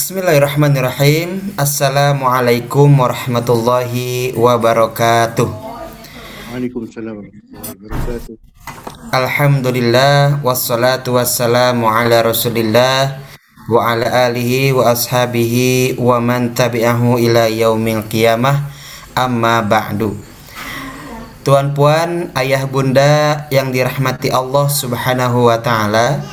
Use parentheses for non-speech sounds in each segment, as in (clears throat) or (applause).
Bismillahirrahmanirrahim. Assalamualaikum warahmatullahi wabarakatuh. Waalaikumsalam warahmatullahi wabarakatuh. Alhamdulillah wassalatu wassalamu ala Rasulillah wa ala alihi wa ashabihi wa man tabi'ahu ila yaumil qiyamah amma ba'du. Tuan puan, ayah bunda yang dirahmati Allah Subhanahu wa taala.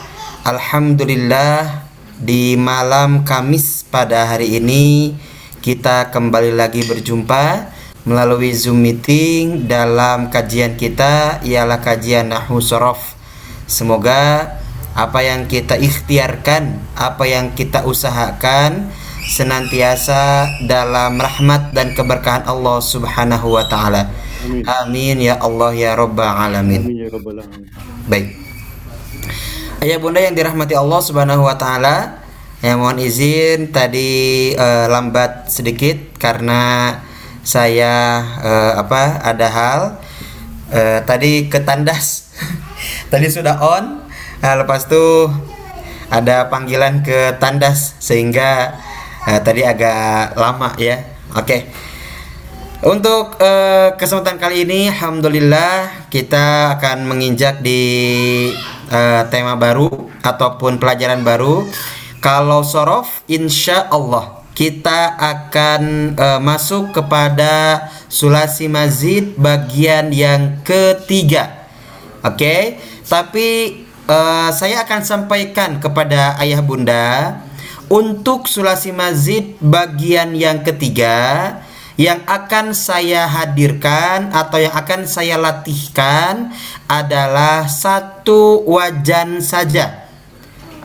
Alhamdulillah di malam Kamis pada hari ini kita kembali lagi berjumpa melalui Zoom meeting dalam kajian kita ialah kajian Nahwu Sorof. Semoga apa yang kita ikhtiarkan, apa yang kita usahakan senantiasa dalam rahmat dan keberkahan Allah Subhanahu wa taala. Amin. Amin ya Allah ya rabbal alamin. Amin ya rabbal alamin. Baik. Ayah bunda yang dirahmati Allah Subhanahu wa taala, ya mohon izin tadi eh, lambat sedikit karena saya eh, apa ada hal eh, tadi ke tandas. (laughs) tadi sudah on, nah, lepas itu ada panggilan ke tandas sehingga eh, tadi agak lama ya. Oke. Untuk eh, kesempatan kali ini, alhamdulillah kita akan menginjak di eh, tema baru ataupun pelajaran baru. Kalau sorof, insya Allah kita akan eh, masuk kepada sulasi mazid bagian yang ketiga. Oke, tapi eh, saya akan sampaikan kepada ayah bunda untuk sulasi mazid bagian yang ketiga yang akan saya hadirkan atau yang akan saya latihkan adalah satu wajan saja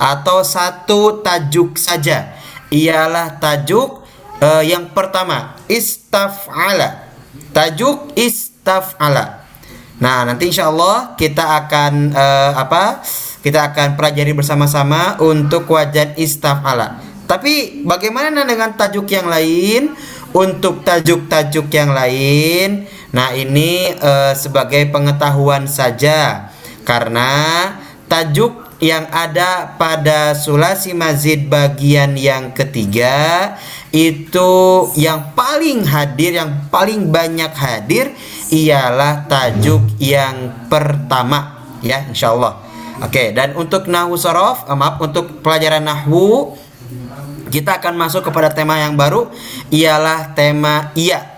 atau satu tajuk saja. Ialah tajuk eh, yang pertama istaf'ala. Tajuk istaf'ala. Nah, nanti insya Allah kita akan eh, apa? Kita akan pelajari bersama-sama untuk wajan istaf'ala. Tapi bagaimana dengan tajuk yang lain? Untuk tajuk-tajuk yang lain, nah ini eh, sebagai pengetahuan saja karena tajuk yang ada pada sulasi mazid bagian yang ketiga itu yang paling hadir, yang paling banyak hadir ialah tajuk yang pertama ya insya Allah. Oke dan untuk nahwu sorof, eh, maaf untuk pelajaran nahwu kita akan masuk kepada tema yang baru ialah tema iya.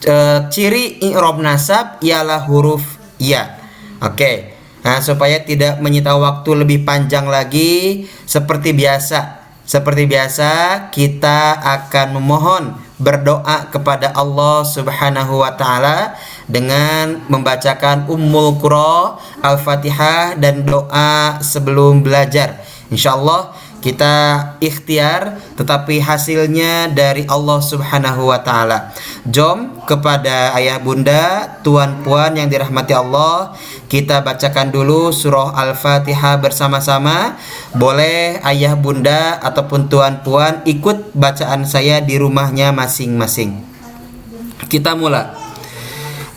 E, ciri i'rab nasab ialah huruf iya. Oke. Nah, supaya tidak menyita waktu lebih panjang lagi seperti biasa. Seperti biasa kita akan memohon berdoa kepada Allah Subhanahu wa taala dengan membacakan Ummul Qura, Al-Fatihah dan doa sebelum belajar. Insyaallah kita ikhtiar tetapi hasilnya dari Allah Subhanahu wa taala. Jom kepada ayah bunda, tuan puan yang dirahmati Allah, kita bacakan dulu surah Al-Fatihah bersama-sama. Boleh ayah bunda ataupun tuan puan ikut bacaan saya di rumahnya masing-masing. Kita mulai.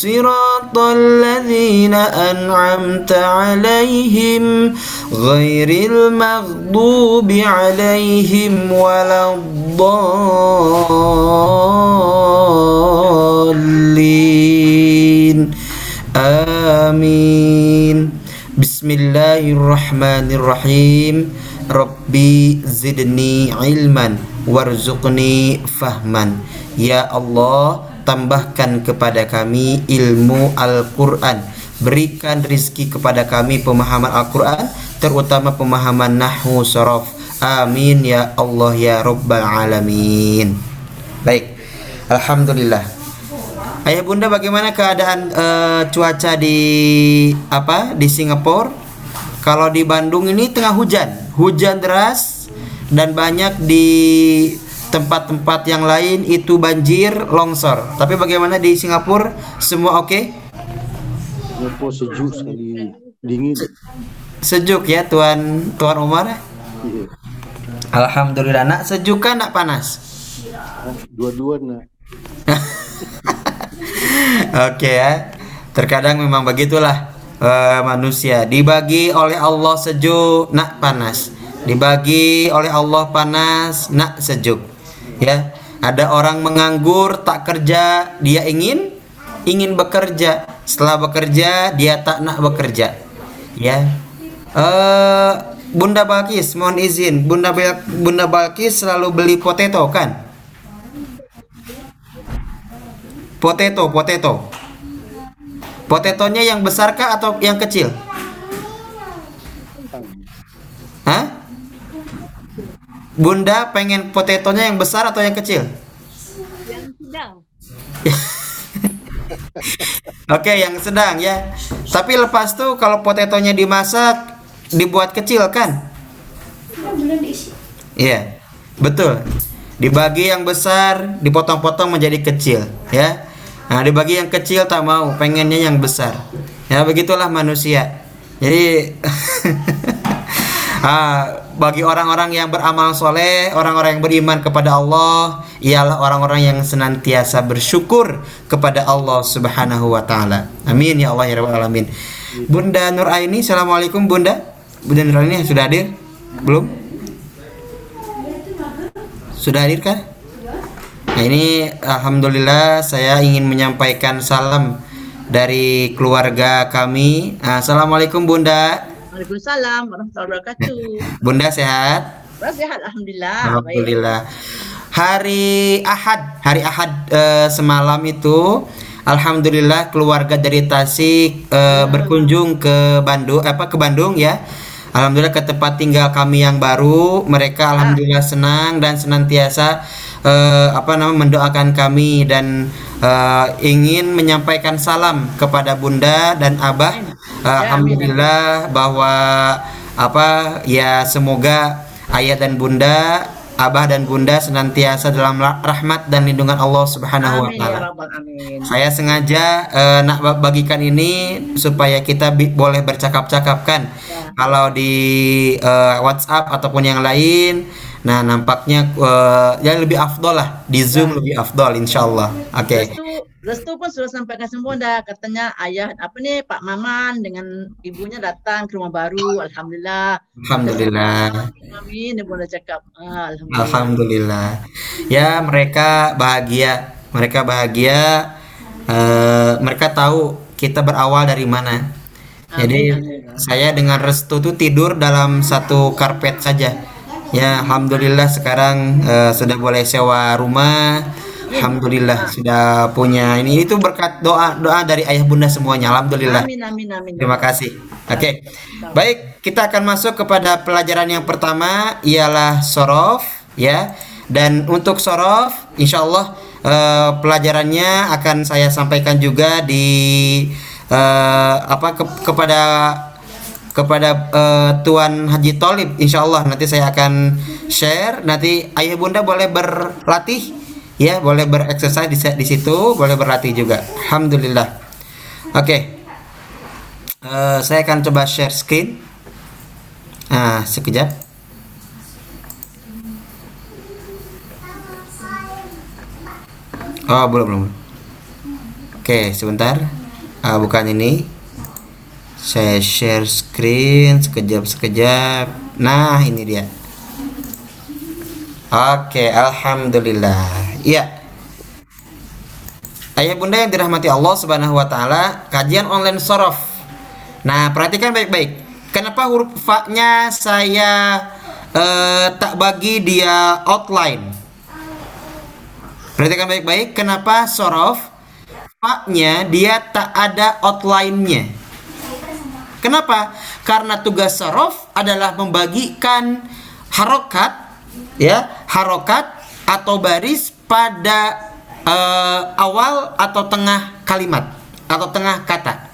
صراط الذين أنعمت عليهم غير المغضوب عليهم ولا الضالين. آمين. بسم الله الرحمن الرحيم. ربي زدني علما وارزقني فهما. يا الله tambahkan kepada kami ilmu Al-Quran Berikan rizki kepada kami pemahaman Al-Quran Terutama pemahaman Nahu Sorof Amin ya Allah ya Rabbal Alamin. Baik, Alhamdulillah. Ayah bunda bagaimana keadaan eh, cuaca di apa di Singapura? Kalau di Bandung ini tengah hujan, hujan deras dan banyak di tempat-tempat yang lain itu banjir, longsor. Tapi bagaimana di Singapura? Semua oke? Singapura sejuk sekali, dingin. Sejuk ya Tuan Tuan Umar? Iya. Alhamdulillah. Nak sejuk kan nak panas? Dua-dua nak. (laughs) Oke ya. Terkadang memang begitulah eh, manusia. Dibagi oleh Allah sejuk, nak panas. Dibagi oleh Allah panas, nak sejuk. Ya. Ada orang menganggur, tak kerja, dia ingin ingin bekerja. Setelah bekerja, dia tak nak bekerja. Ya. Eh Bunda Balkis, mohon izin. Bunda Bal- Bunda Balkis selalu beli potato kan? Potato, potato. Potetonya yang besar kah atau yang kecil? Hah? Bunda pengen potetonya yang besar atau yang kecil? yang sedang (laughs) Oke, yang sedang ya. Tapi lepas tuh kalau potetonya dimasak dibuat kecil kan? Iya. Betul. Dibagi yang besar, dipotong-potong menjadi kecil, ya. Nah, dibagi yang kecil tak mau, pengennya yang besar. Ya, begitulah manusia. Jadi (laughs) ah, bagi orang-orang yang beramal soleh, orang-orang yang beriman kepada Allah, ialah orang-orang yang senantiasa bersyukur kepada Allah Subhanahu wa taala. Amin ya Allah ya rabbal alamin. Bunda Nur Aini, Assalamualaikum Bunda. Bunda Nur Aini sudah hadir? Belum? Sudah hadir kah? Nah ini Alhamdulillah saya ingin menyampaikan salam dari keluarga kami. Assalamualaikum Bunda. Waalaikumsalam warahmatullahi wabarakatuh. Bunda sehat? Terus sehat alhamdulillah. Baik. Alhamdulillah. Hari Ahad, hari Ahad eh, semalam itu Alhamdulillah keluarga dari Tasik eh, berkunjung ke Bandung apa ke Bandung ya. Alhamdulillah ke tempat tinggal kami yang baru. Mereka alhamdulillah senang dan senantiasa eh, apa namanya mendoakan kami dan eh, ingin menyampaikan salam kepada Bunda dan Abah. Eh, alhamdulillah bahwa apa ya semoga ayah dan bunda abah dan bunda senantiasa dalam ra- rahmat dan lindungan Allah Subhanahu wa Amin taala. ya alamin. Saya sengaja eh, nak ba- bagikan ini supaya kita bi- boleh bercakap-cakap kan. Kalau di eh, WhatsApp ataupun yang lain, nah nampaknya eh, ya lebih afdol lah di Zoom lebih afdol insyaallah. Oke. Restu, Restu pun sudah sampaikan semua dah katanya ayah apa nih Pak Maman dengan ibunya datang ke rumah baru alhamdulillah. Alhamdulillah. Amin ibu cakap. Ah, alhamdulillah. Alhamdulillah. Ya, mereka bahagia. Mereka bahagia. eh, mereka tahu kita berawal dari mana. Jadi saya dengan restu tuh tidur dalam satu karpet saja. Ya, alhamdulillah sekarang eh, sudah boleh sewa rumah. Alhamdulillah sudah punya ini itu berkat doa doa dari ayah bunda semuanya. Alhamdulillah. Amin amin amin. Terima kasih. Oke. Baik, kita akan masuk kepada pelajaran yang pertama ialah sorof ya. Dan untuk sorof, insya Allah eh, pelajarannya akan saya sampaikan juga di eh, apa ke- kepada kepada eh, Tuan Haji Tolib insya Allah nanti saya akan share nanti ayah bunda boleh berlatih ya boleh bereksersis di, di situ boleh berlatih juga Alhamdulillah oke Eh, saya akan coba share screen. Nah, sekejap. Oh, belum, belum. Oke, sebentar. Ah, bukan ini. Saya share screen sekejap, sekejap. Nah, ini dia. Oke, alhamdulillah. Iya. Ayah bunda yang dirahmati Allah Subhanahu wa taala, kajian online sorof. Nah, perhatikan baik-baik. Kenapa huruf fa-nya saya eh, tak bagi dia outline? Perhatikan baik-baik. Kenapa sorof fa-nya dia tak ada outline-nya? Kenapa? Karena tugas sorof adalah membagikan harokat ya harokat atau baris pada eh, awal atau tengah kalimat atau tengah kata.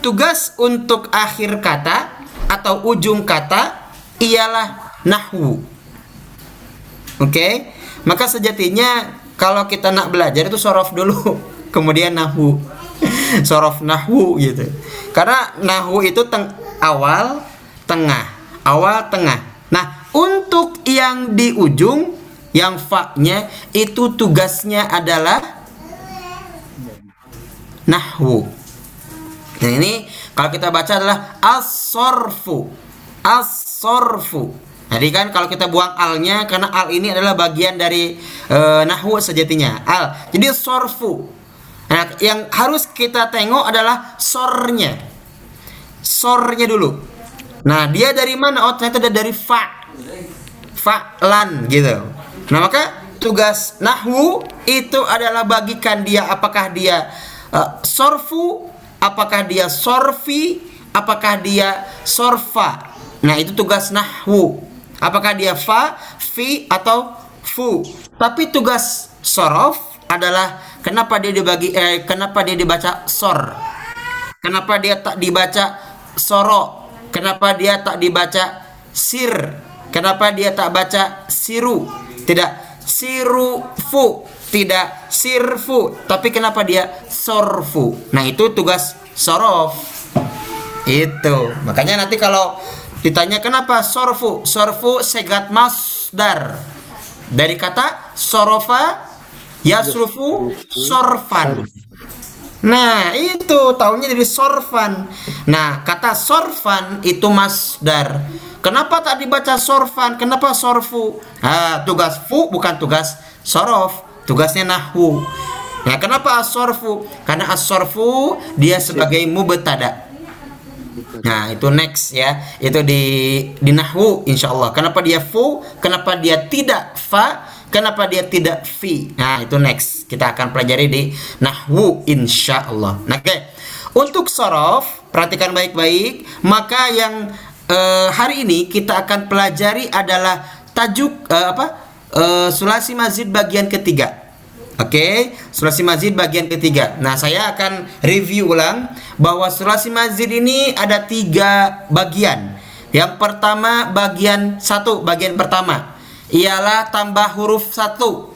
Tugas untuk akhir kata atau ujung kata ialah nahwu. Oke, maka sejatinya kalau kita nak belajar itu sorof dulu, (laughs) kemudian nahwu, (laughs) sorof nahwu gitu. Karena nahwu itu teng awal, tengah, awal, tengah. Nah, untuk yang di ujung, yang fa-nya itu tugasnya adalah nahwu. Nah, ini kalau kita baca adalah as-sorfu. As-sorfu. Jadi kan kalau kita buang alnya karena al ini adalah bagian dari e, nahwu sejatinya. Al. Jadi sorfu. Nah, yang harus kita tengok adalah sornya. Sornya dulu. Nah, dia dari mana? Oh, ternyata dia dari fa. Fa'lan gitu. Nah, maka tugas nahwu itu adalah bagikan dia apakah dia uh, sorfu, apakah dia sorfi, apakah dia sorfa. Nah, itu tugas nahwu. Apakah dia fa, fi atau fu. Tapi tugas sorof adalah kenapa dia dibagi eh, kenapa dia dibaca sor? Kenapa dia tak dibaca soro? Kenapa dia tak dibaca sir? Kenapa dia tak baca siru? Tidak siru fu, tidak sirfu. Tapi kenapa dia sorfu? Nah, itu tugas sorof. Itu. Makanya nanti kalau ditanya kenapa sorfu? Sorfu segat masdar. Dari kata sorofa yasrufu sorfan. Nah, itu tahunya dari sorfan. Nah, kata sorfan itu masdar. Kenapa tak dibaca sorfan? Kenapa sorfu? Ah, tugas fu bukan tugas sorof, tugasnya nahwu. Nah, kenapa as-sorfu? Karena as-sorfu dia sebagai mubtada. Nah, itu next ya. Itu di di nahwu insyaallah. Kenapa dia fu? Kenapa dia tidak fa? Kenapa dia tidak fi? Nah, itu next. Kita akan pelajari di nahwu insyaallah. Nah, oke. Untuk sorof, perhatikan baik-baik. Maka yang eh, hari ini kita akan pelajari adalah tajuk eh, apa? Eh, sulasi mazid bagian ketiga. Oke, sulasi mazid bagian ketiga. Nah, saya akan review ulang bahwa sulasi mazid ini ada tiga bagian. Yang pertama bagian satu, bagian pertama ialah tambah huruf satu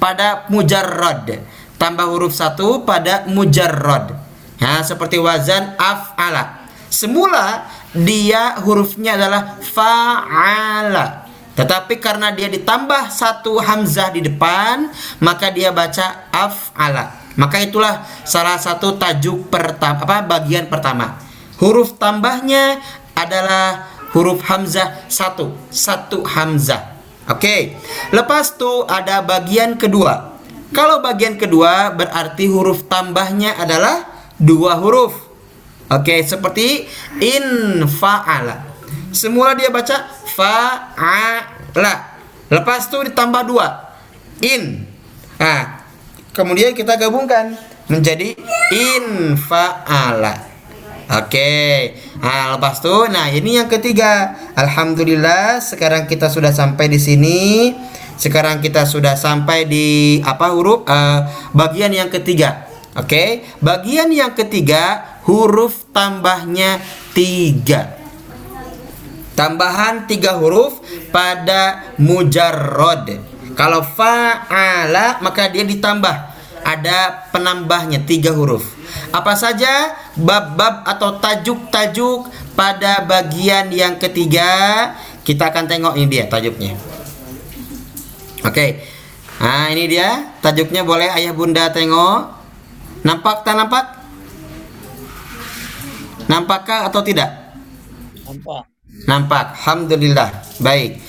pada mujarrad. Tambah huruf satu pada mujarrad. Nah, seperti wazan af'ala. Semula dia hurufnya adalah fa'ala. Tetapi karena dia ditambah satu hamzah di depan, maka dia baca af'ala. Maka itulah salah satu tajuk pertama apa bagian pertama. Huruf tambahnya adalah huruf hamzah satu, satu hamzah. Oke. Lepas itu ada bagian kedua. Kalau bagian kedua berarti huruf tambahnya adalah dua huruf. Oke, seperti in fa'ala. Semula dia baca fa'ala. Lepas itu ditambah dua. In. Nah, kemudian kita gabungkan menjadi in fa'ala. Oke. Nah, lepas itu nah ini yang ketiga. Alhamdulillah sekarang kita sudah sampai di sini. Sekarang kita sudah sampai di apa huruf uh, bagian yang ketiga. Oke, bagian yang ketiga huruf tambahnya tiga tambahan tiga huruf pada mujarrod. Kalau fa'ala maka dia ditambah ada penambahnya tiga huruf. Apa saja bab-bab atau tajuk-tajuk pada bagian yang ketiga kita akan tengok ini dia tajuknya. Oke. Nah, ini dia tajuknya boleh ayah bunda tengok. Nampak tak nampak? Nampakkah atau tidak? Nampak. Nampak. Alhamdulillah. Baik.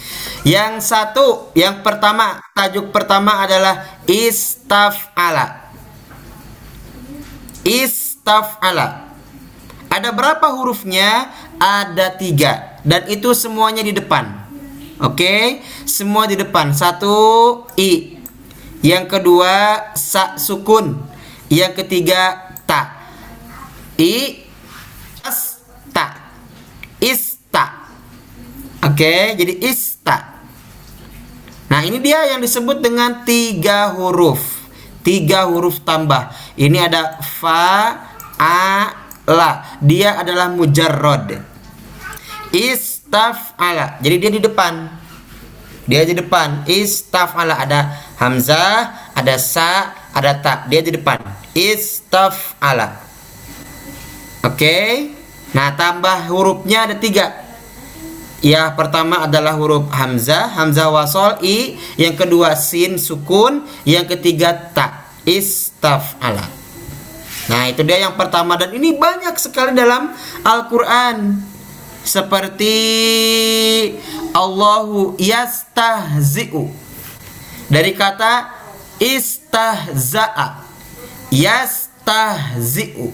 Yang satu, yang pertama, tajuk pertama adalah istaf'ala. Istaf'ala. Ada berapa hurufnya? Ada tiga. Dan itu semuanya di depan. Oke, semua di depan. Satu, i. Yang kedua, sa sukun. Yang ketiga, ta. I, as, ta. Ista. Oke, jadi ista. Nah, ini dia yang disebut dengan tiga huruf. Tiga huruf tambah. Ini ada fa, a, la. Dia adalah mujarrod. Istaf'ala. Jadi dia di depan. Dia di depan. Istaf'ala ada hamzah, ada sa, ada ta. Dia di depan. Istaf'ala. Oke. Nah, tambah hurufnya ada tiga. Ya, pertama adalah huruf hamzah, hamzah wasol i, yang kedua sin sukun, yang ketiga ta. Istaf'ala. Nah, itu dia yang pertama dan ini banyak sekali dalam Al-Qur'an. Seperti Allahu yastahzi'u. Dari kata istahza'a. Yastahzi'u.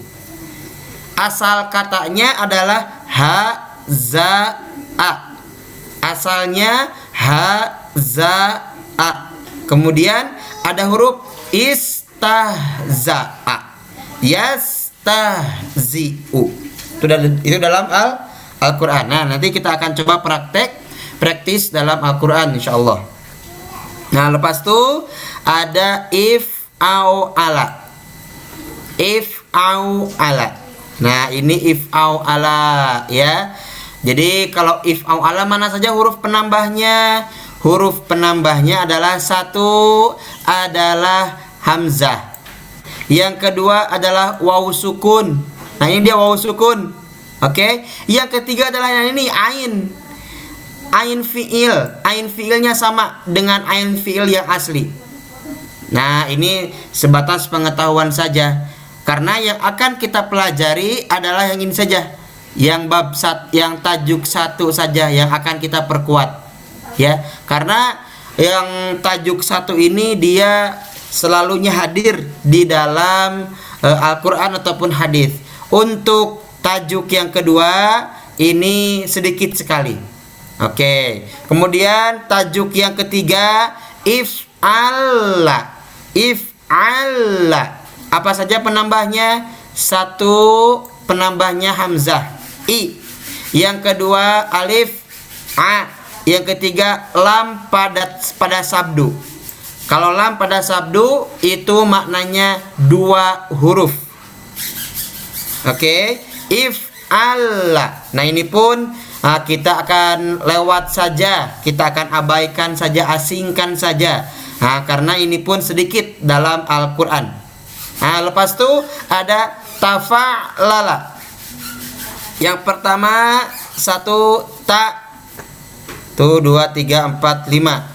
Asal katanya adalah ha za a. Asalnya ha za a. Kemudian ada huruf istahza'a. Yastahzi'u. Itu dalam itu dalam Al Al-Qur'an. Nah, nanti kita akan coba praktek praktis dalam Al-Qur'an insyaallah. Nah, lepas itu ada if au ala. If au ala. Nah, ini if au ala ya. Jadi kalau if au ala mana saja huruf penambahnya? Huruf penambahnya adalah satu adalah hamzah. Yang kedua adalah waw sukun. Nah, ini dia waw sukun. Oke. Yang ketiga adalah yang ini ain. Ain fiil. Ain fiilnya sama dengan ain fiil yang asli. Nah, ini sebatas pengetahuan saja. Karena yang akan kita pelajari adalah yang ini saja yang bab sat yang tajuk satu saja yang akan kita perkuat ya. Karena yang tajuk satu ini dia selalunya hadir di dalam uh, Al-Qur'an ataupun hadis. Untuk tajuk yang kedua ini sedikit sekali. Oke. Kemudian tajuk yang ketiga if Allah if Allah apa saja penambahnya? Satu penambahnya hamzah i. Yang kedua alif a. Yang ketiga lam pada pada sabdu. Kalau lam pada sabdu itu maknanya dua huruf. Oke, okay? if Allah. Nah, ini pun uh, kita akan lewat saja, kita akan abaikan saja, asingkan saja. Nah, karena ini pun sedikit dalam Al-Qur'an. Nah, lepas itu ada tafa'lala. Yang pertama satu tak tuh dua tiga empat lima.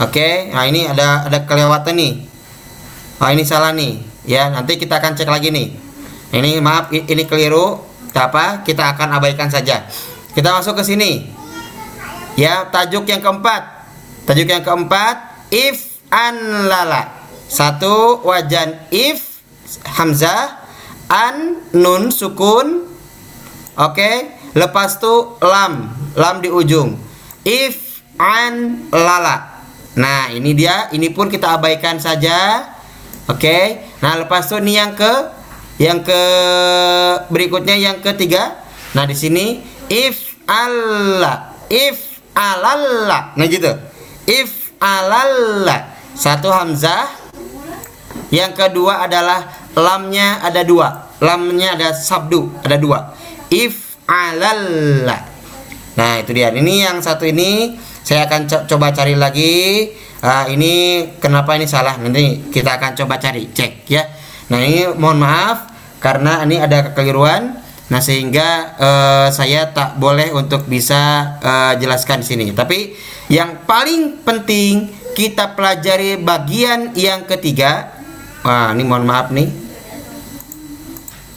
Oke, nah ini ada ada kelewatan nih. Oh ini salah nih, ya nanti kita akan cek lagi nih. Ini maaf ini keliru. Apa? Kita akan abaikan saja. Kita masuk ke sini. Ya tajuk yang keempat. Tajuk yang keempat if an lala. Satu wajan if hamzah an nun sukun Oke, lepas itu lam, lam di ujung. If an lala. Nah, ini dia, ini pun kita abaikan saja. Oke. Nah, lepas itu ini yang ke yang ke berikutnya yang ketiga. Nah, di sini if Allah, if alalla. Nah, gitu. If alalla. Satu hamzah. Yang kedua adalah lamnya ada dua. Lamnya ada sabdu, ada dua if alalla nah itu dia. Ini yang satu ini saya akan co coba cari lagi. Uh, ini kenapa ini salah? Nanti kita akan coba cari cek ya. Nah ini mohon maaf karena ini ada kekeliruan. Nah sehingga uh, saya tak boleh untuk bisa uh, jelaskan di sini. Tapi yang paling penting kita pelajari bagian yang ketiga. Wah ini mohon maaf nih.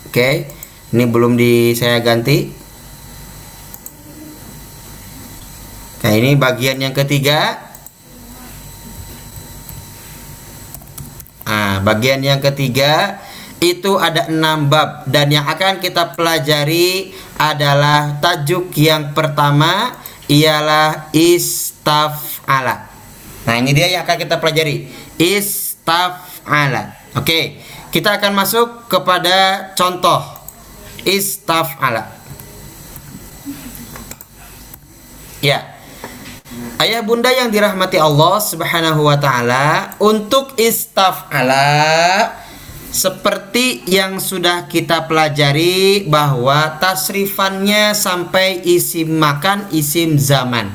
Oke. okay ini belum di saya ganti. Nah ini bagian yang ketiga. Nah bagian yang ketiga itu ada enam bab. Dan yang akan kita pelajari adalah tajuk yang pertama ialah istaf'ala. Nah ini dia yang akan kita pelajari. Istaf'ala. Oke kita akan masuk kepada contoh istaf'ala. Ya. Ayah bunda yang dirahmati Allah Subhanahu wa taala, untuk istaf'ala seperti yang sudah kita pelajari bahwa tasrifannya sampai isim makan, isim zaman.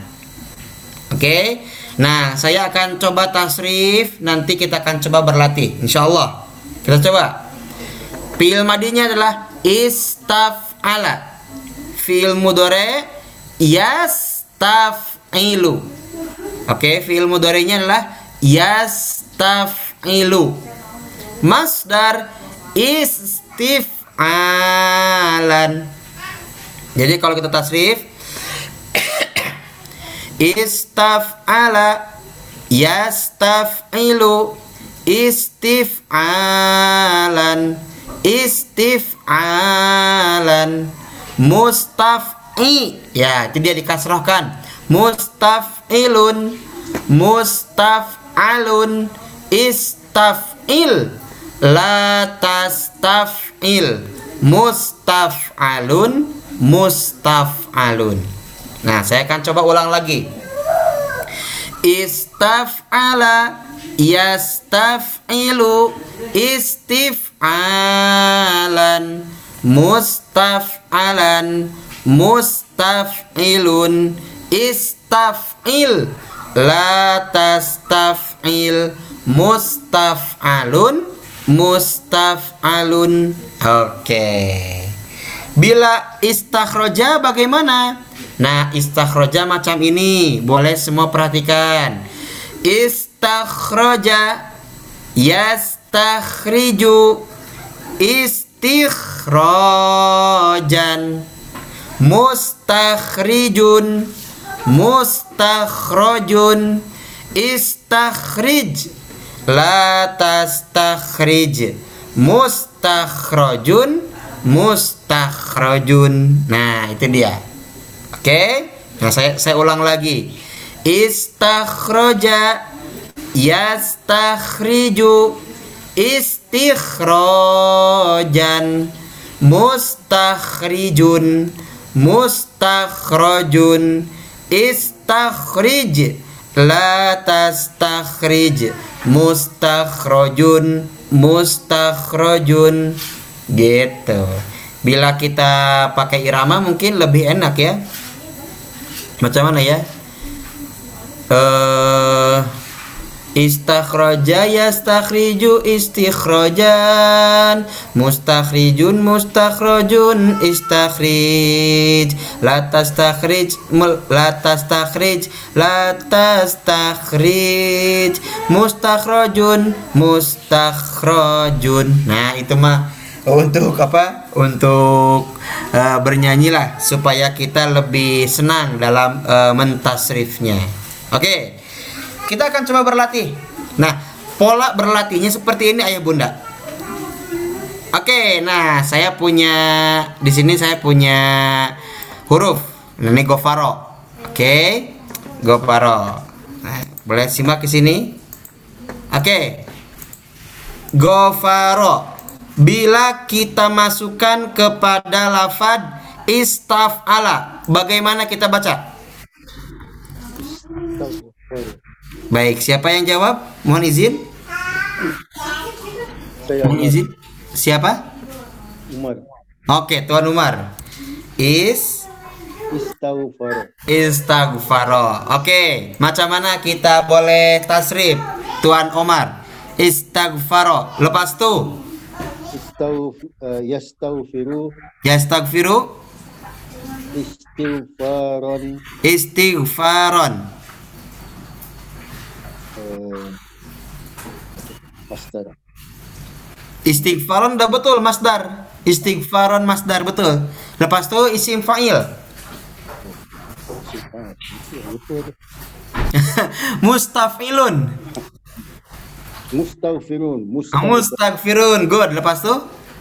Oke. Nah, saya akan coba tasrif, nanti kita akan coba berlatih, insya Allah. Kita coba. Fi'il madinya adalah istaf'ala. Fi'il mudore yastaf'ilu. Oke okay, fi'il mudorenya adalah yastaf'ilu. Masdar istif'alan. Jadi kalau kita tasrif (coughs) istaf'ala yastaf'ilu istif'alan istif'alan. Mustaf'i. Ya itu dia dikasrohkan. Mustaf'ilun. Mustaf'alun. Istaf'il. La tastaf'il. Mustaf'alun. Mustaf'alun. Nah saya akan coba ulang lagi. Istaf'ala. Yastafilu istif'alan mustaf'alan mustaf'ilun istaf'il la tastaf'il mustaf'alun mustaf'alun. Oke. Okay. bila istakhroja bagaimana? Nah istakhroja macam ini. Boleh semua perhatikan. Ist istakhraja yastakhriju istikhrajan mustakhrijun mustakhrajun istakhrij la tastakhrij. Mustakhrajun mustakhrajun nah itu dia. Oke okay? nah saya saya ulang lagi. Istakhraja yastakhriju istikhrojan. Mustakhrijun mustakhrojun istakhrij la tastakhrij mustakhrojun mustakhrojun gitu. Bila kita pakai irama mungkin lebih enak ya. Macam mana ya? Eh uh, Istakhroja yastakhriju istikhrojan, Mustakhrijun mustakhrojun, istakhrij. Latas takhrij Latas takhrij Latas takhrij Mustakhrojun mustakhrojun Nah itu mah untuk apa? Untuk eh, uh, bernyanyilah supaya kita lebih senang dalam uh, mentasrifnya. Oke. okay kita akan coba berlatih. Nah, pola berlatihnya seperti ini ayah bunda. Oke, nah saya punya di sini saya punya huruf. Nah, ini gofaro. Oke, gofaro. Nah, boleh simak ke sini. Oke. Gofaro. Bila kita masukkan kepada lafad istafala, bagaimana kita baca? Baik, siapa yang jawab? Mohon izin. Mohon izin. Siapa? Umar. Oke, Tuan Umar. Is Istaghfaro. Istaghfaro. Oke, macam mana kita boleh tasrif? Tuan Umar? Istaghfaro. Lepas tu. Istaghf uh, yastaghfiru. Yastaghfiru. Istighfaron. Istighfaron masdar. Istighfaran udah betul masdar. Istighfaran masdar betul. Lepas tu isim fa'il. (laughs) Mustafilun. Mustafirun. Mustafirun. Good. Lepas itu?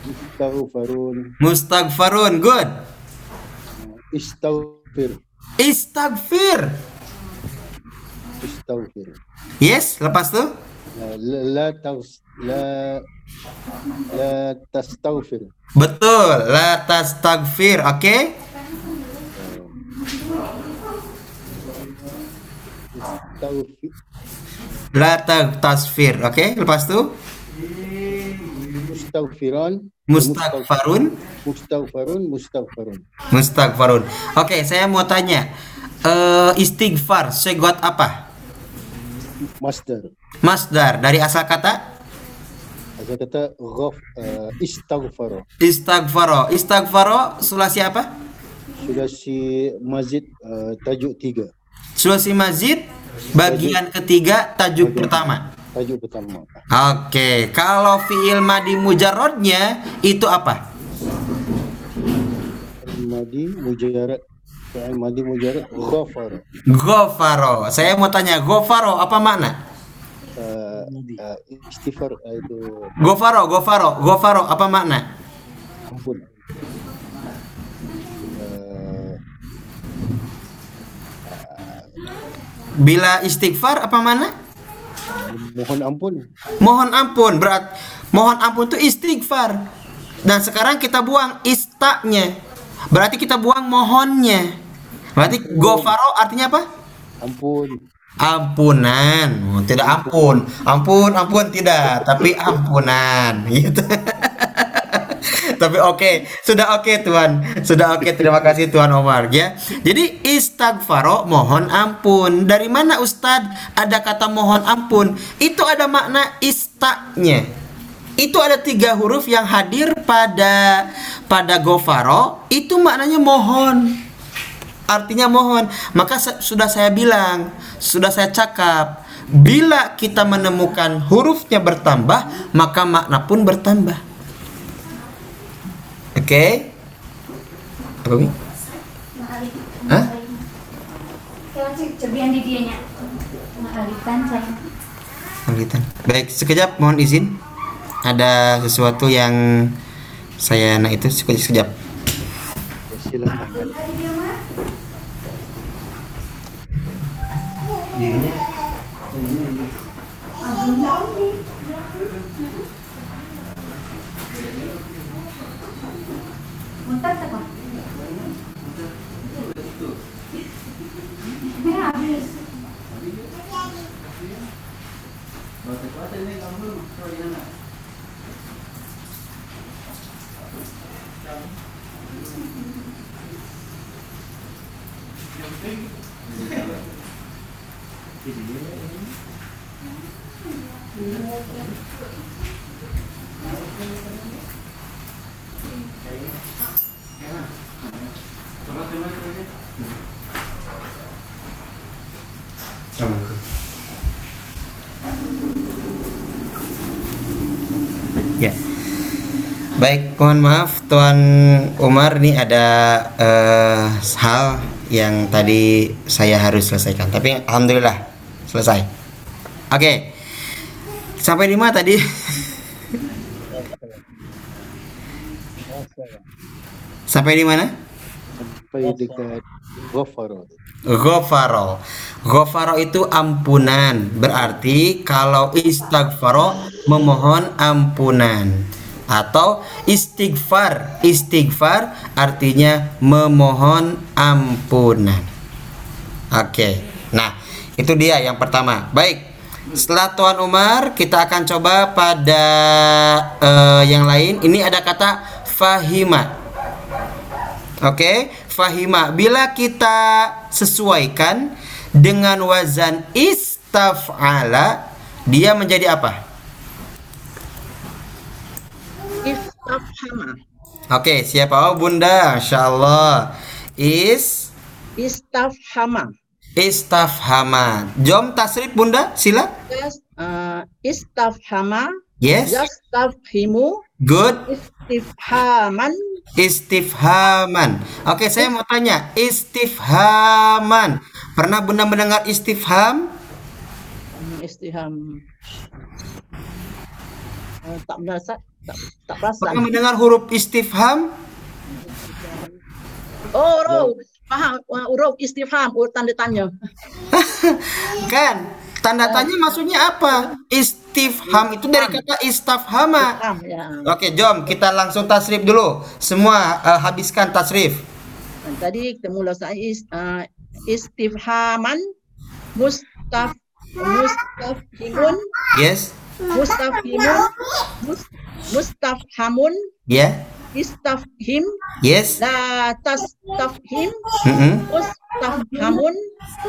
Mustafirun. Mustafirun Good. Istafir. Istafir. Istafir. Yes, lepas tu? La, taus, la, la tastaghfir. Betul, la tastaghfir, okey? La tasfir, okey? Lepas tu? Mustaghfiran. Mustaghfarun. Mustaghfarun, mustaghfarun. Mustaghfarun. Okay, saya mau tanya. Uh, istighfar, segot apa? Masdar Masdar dari asal kata Saya kata ghaf uh, istaghfara istighfaro. Istighfaro sulasi apa? sudah si mazid uh, tajuk tiga Sulasi mazid bagian ketiga tajuk pertama. tajuk pertama Oke, kalau fiil madi mujarrodnya itu apa? madi mujarad fi'il madi mujarad ghafara Gofaro. Saya mau tanya, gofaro apa makna? uh, uh, istighfar uh, itu Gofaro, gofaro, gofaro apa makna? ampun uh, Bila istighfar apa makna? mohon ampun Mohon ampun, berat. Mohon ampun itu istighfar. Dan sekarang kita buang istaknya. Berarti kita buang mohonnya. Berarti gofaro artinya apa? ampun Ampunan. Oh, tidak ampun. Ampun, ampun tidak, tapi ampunan. (laughs) Gitu. tapi oke, sudah oke Tuhan. Sudah oke, terima kasih Tuhan Omar ya. Jadi istighfaro mohon ampun. Dari mana Ustadz ada kata mohon ampun? Itu ada makna istaknya. Itu ada tiga huruf yang hadir pada pada gofaro. Itu maknanya mohon artinya mohon. Maka sudah saya bilang, sudah saya cakap, bila kita menemukan hurufnya bertambah, maka makna pun bertambah. Oke? Apa Wi? Hah? Baik, sekejap mohon izin. Ada sesuatu yang saya nak itu sekejap. sekejap. silakan kok? Ini habis. Ya. Baik, mohon maaf Tuan Umar ini ada eh, hal yang tadi saya harus selesaikan. Tapi alhamdulillah selesai. Oke. Sampai di mana tadi? Sampai di mana? sampai dekat ghafara Ghafaro. Ghafaro itu ampunan. Berarti kalau istighfaro memohon ampunan. Atau istighfar. Istighfar artinya memohon ampunan. Oke. Nah, itu dia yang pertama. Baik. Setelah Tuan Umar, kita akan coba pada eh, yang lain. Ini ada kata fahima. Oke, fahima. Bila kita sesuaikan dengan wazan istaf'ala, dia menjadi apa? Istafhama. Oke, siapa? Oh, Bunda. Insyaallah. Is Istafhama. Istafhama. Jom tasrif Bunda, sila. Yes, uh, istafhama. Yes. Yastafhimu. Good. Istifhaman. Istifhaman. Oke, saya mau tanya, istifhaman. Pernah Bunda mendengar istifham? Hmm, Istiham. Uh, tak berasa. Tak, tak perasan. Pernah mendengar huruf istifham? Oh, row. Paham. Uh, Huruf istifham. Tanda tanya. (laughs) Kan? Tanda tanya maksudnya apa? Istifham itu dari kata istafhama. Ya. Oke, jom kita langsung tasrif dulu. Semua eh, habiskan tasrif. Tadi kita mula saya is, uh, istifhaman mus mustaf mustafhimun Yes. mustafhimun mus, mustafhamun Ya. Istafhim Yes. la tastafhim Mm-mm. mustafhamun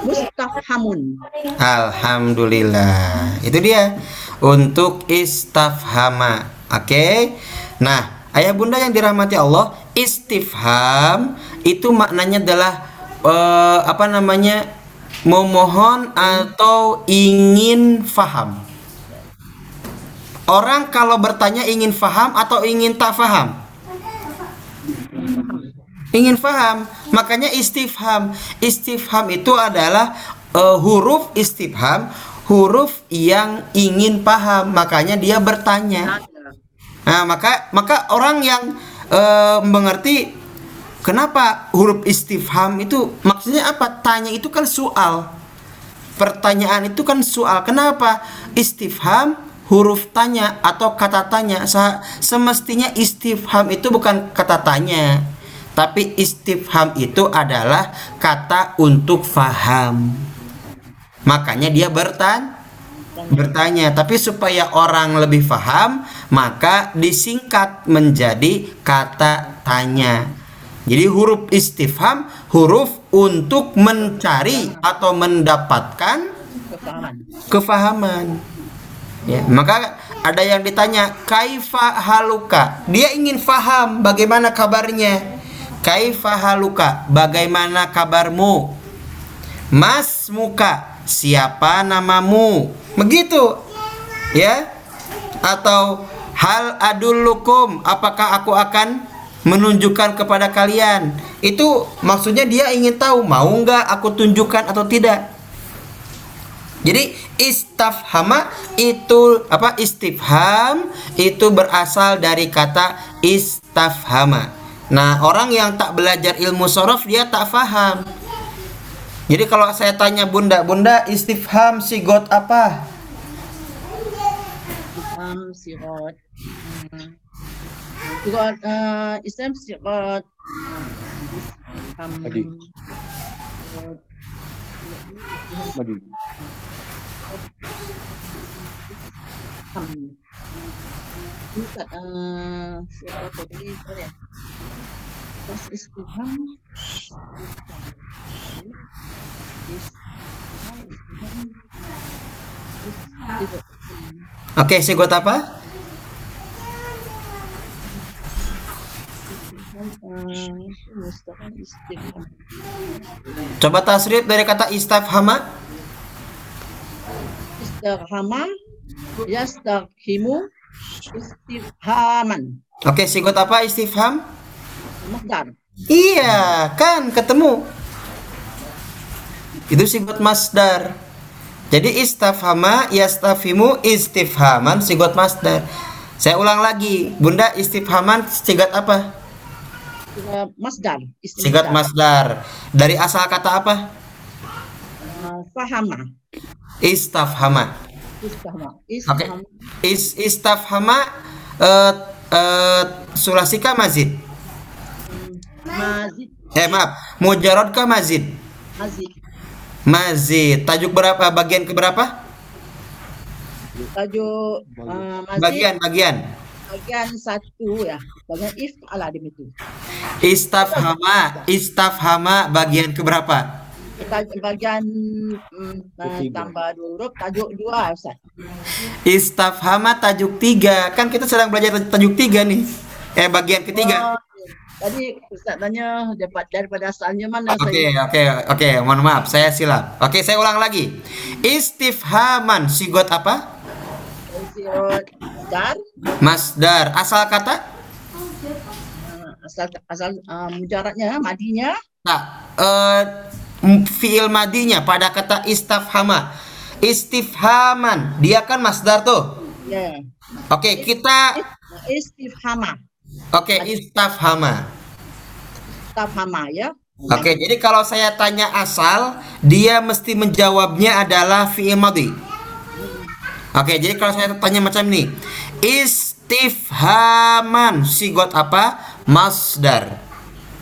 mustafhamun Alhamdulillah. Itu dia untuk istafhama. Oke. Nah, ayah bunda yang dirahmati Allah, istifham itu maknanya adalah eh, apa namanya? memohon atau ingin faham. Orang kalau bertanya ingin faham atau ingin tak faham? Ingin faham? Makanya istifham. Istifham itu adalah eh, huruf istifham huruf yang ingin paham. Makanya dia bertanya. Nah maka maka orang yang eh, mengerti kenapa huruf istifham itu maksudnya apa? Tanya itu kan soal. Pertanyaan itu kan soal. Kenapa? Istifham huruf tanya atau kata tanya semestinya istifham itu bukan kata tanya tapi istifham itu adalah kata untuk faham. Makanya dia bertanya bertanya. Tapi supaya orang lebih faham maka disingkat menjadi kata tanya. Jadi huruf istifham huruf untuk mencari atau mendapatkan kefahaman. kefahaman. Ya, maka ada yang ditanya, "Kaifa haluka?" Dia ingin faham bagaimana kabarnya. "Kaifa haluka?" Bagaimana kabarmu? Mas muka, siapa namamu? Begitu. Ya. Atau hal adullukum, apakah aku akan menunjukkan kepada kalian? Itu maksudnya dia ingin tahu mau nggak aku tunjukkan atau tidak. Jadi istafhama itu apa istifham itu berasal dari kata istafhama. Nah, orang yang tak belajar ilmu sorof dia tak faham. Jadi kalau saya tanya bunda, bunda istifham sigot apa? Islam sirat hmm. sirat uh, Islam sirat um, Adi. Madi. Um, Bukan, uh, siapa tadi sorry ya. Pas istifham Oke, sigot apa? Coba tasrif dari kata istafhama. Istifhama yastafhimu istifhaman Oke, sigot apa istifham? masdar Iya, kan ketemu. Itu sigot masdar. Jadi istafhama yastafhimu istifhaman sigot masdar. Saya ulang lagi, Bunda istifhaman sigot apa? Masdar Sigot masdar. Dari asal kata apa? Uh, fahama Istafhama. istifhama Oke. istifham Is istafhama eh eh sulasika mazid. mazid Eh maaf, mujarad ka mazid? mazid Mazid. Tajuk berapa? Bagian ke berapa? tajuk uh, mazid Bagian bagian. bagian satu ya bagian if ala itu Istafhama, istafhama bagian ke berapa? Bagian mm, uh, tambah huruf tajuk dua Ustaz Istafhama tajuk tiga. Kan kita sedang belajar tajuk tiga nih. Eh bagian ketiga. Oh, tadi Ustaz tanya dapat daripada asalnya mana Oke, saya oke, oke. Mohon maaf, saya silap. Oke, saya ulang lagi. Istifhaman sigot apa? sirat dar Masdar. Asal kata? uh, asal asal uh, mujaradnya madinya. Eh m- fiil madinya pada kata istafhama. Istifhaman, dia kan masdar tuh. ya Oke, kita istifhama oke istafhama. tafhama ya Oke, jadi kalau saya tanya asal, dia mesti menjawabnya adalah fi'il madhi. Oke, jadi kalau saya tanya macam ini, istifhaman sigot apa? Masdar.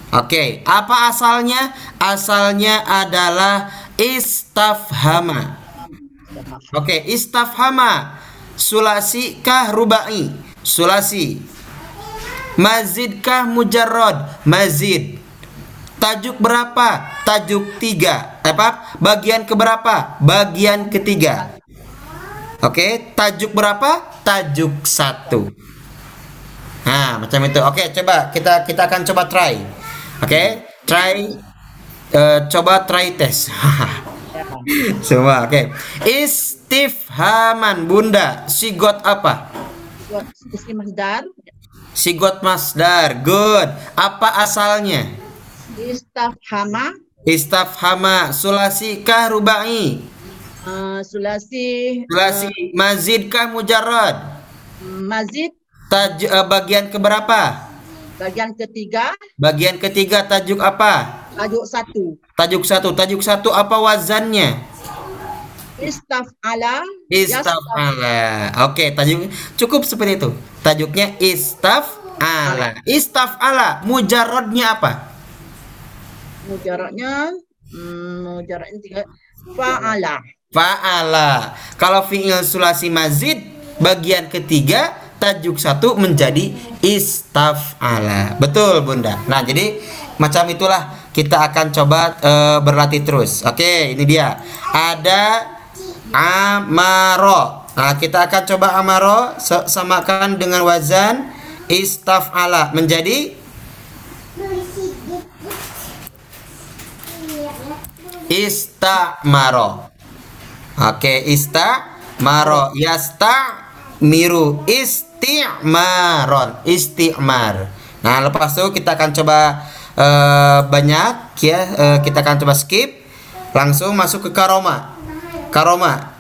Oke, apa asalnya? Asalnya adalah istafhama. Oke, istafhama. Sulasi kah rubai? Sulasi. Mazid kah mujarrad? Mazid. Tajuk berapa? Tajuk tiga. Apa? Bagian keberapa? Bagian ketiga. Oke, tajuk berapa? Tajuk satu. Nah, macam itu. Oke, coba kita kita akan coba try. Oke, try eh, coba try tes. Semua, (laughs) oke. Istifhaman, Bunda. Sigot apa? Isim masdar. Sigot masdar. Good. Apa asalnya? Istafhama. Istafhama, sulasi kah rubai? Uh, sulasi. Sulasi mazid kah mujarrad? Mazid. Taj eh, bagian keberapa? Bagian ketiga. Bagian ketiga tajuk apa? Tajuk satu. Tajuk satu. Tajuk satu apa wazannya? Istaf'ala. Istaf'ala. Oke, tajuk cukup seperti itu. Tajuknya istaf'ala. Istaf'ala. Mujarradnya apa? Mujaraknya. Hmm, mujaraknya tiga. Fa'ala. Fa'ala. Kalau fi'il sulasi mazid bagian ketiga tajuk satu menjadi istaf'ala. Betul, Bunda. Nah, jadi macam itulah kita akan coba eh, berlatih terus. Oke, ini dia. Ada amaro. Nah, kita akan coba amaro sa- samakan dengan wazan istaf'ala menjadi istamaro. Oke, istamaro yasta miru isti'maron isti'mar. Nah, lepas itu kita akan coba eh, banyak ya, eh, kita akan coba skip langsung masuk ke karoma. Karoma.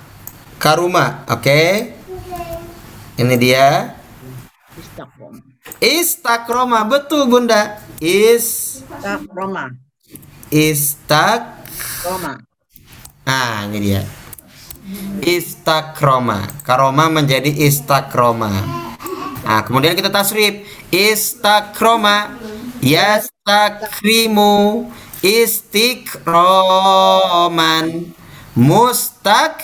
Karuma, oke. Ini dia. Istakroma, betul Bunda. Is Istaqroma. istak Roma. Nah, ini dia. Istakroma. Karoma menjadi istakroma. Nah, kemudian kita tasrif. Istakroma. Yastakrimu. Istikroman. Mustak.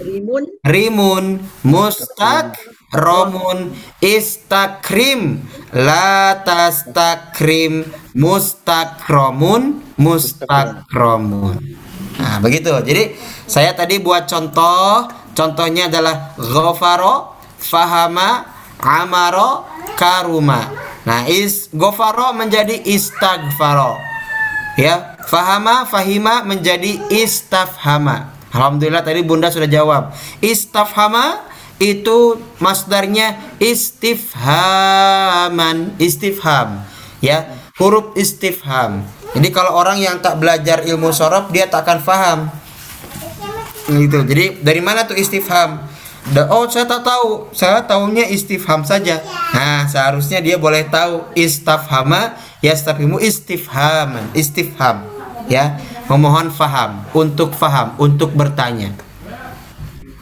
Rimun. Rimun. Mustak. Romun. Istakrim. Latastakrim. Mustakromun. Mustakromun. Nah, begitu. Jadi saya tadi buat contoh. Contohnya adalah ghafaro, fahama, amaro, karuma. Nah, is ghafaro menjadi istagfaro. Ya, fahama, fahima menjadi istafhama. Alhamdulillah tadi Bunda sudah jawab. Istafhama itu masdarnya istifhaman, istifham. Ya, huruf istifham. Jadi kalau orang yang tak belajar ilmu sorof dia tak akan faham. Gitu. Jadi dari mana tuh istifham? Da- oh saya tak tahu, saya tahunya istifham saja. Nah seharusnya dia boleh tahu istafhama yastafimu istifhaman, istifham, ya memohon faham, untuk faham, untuk bertanya.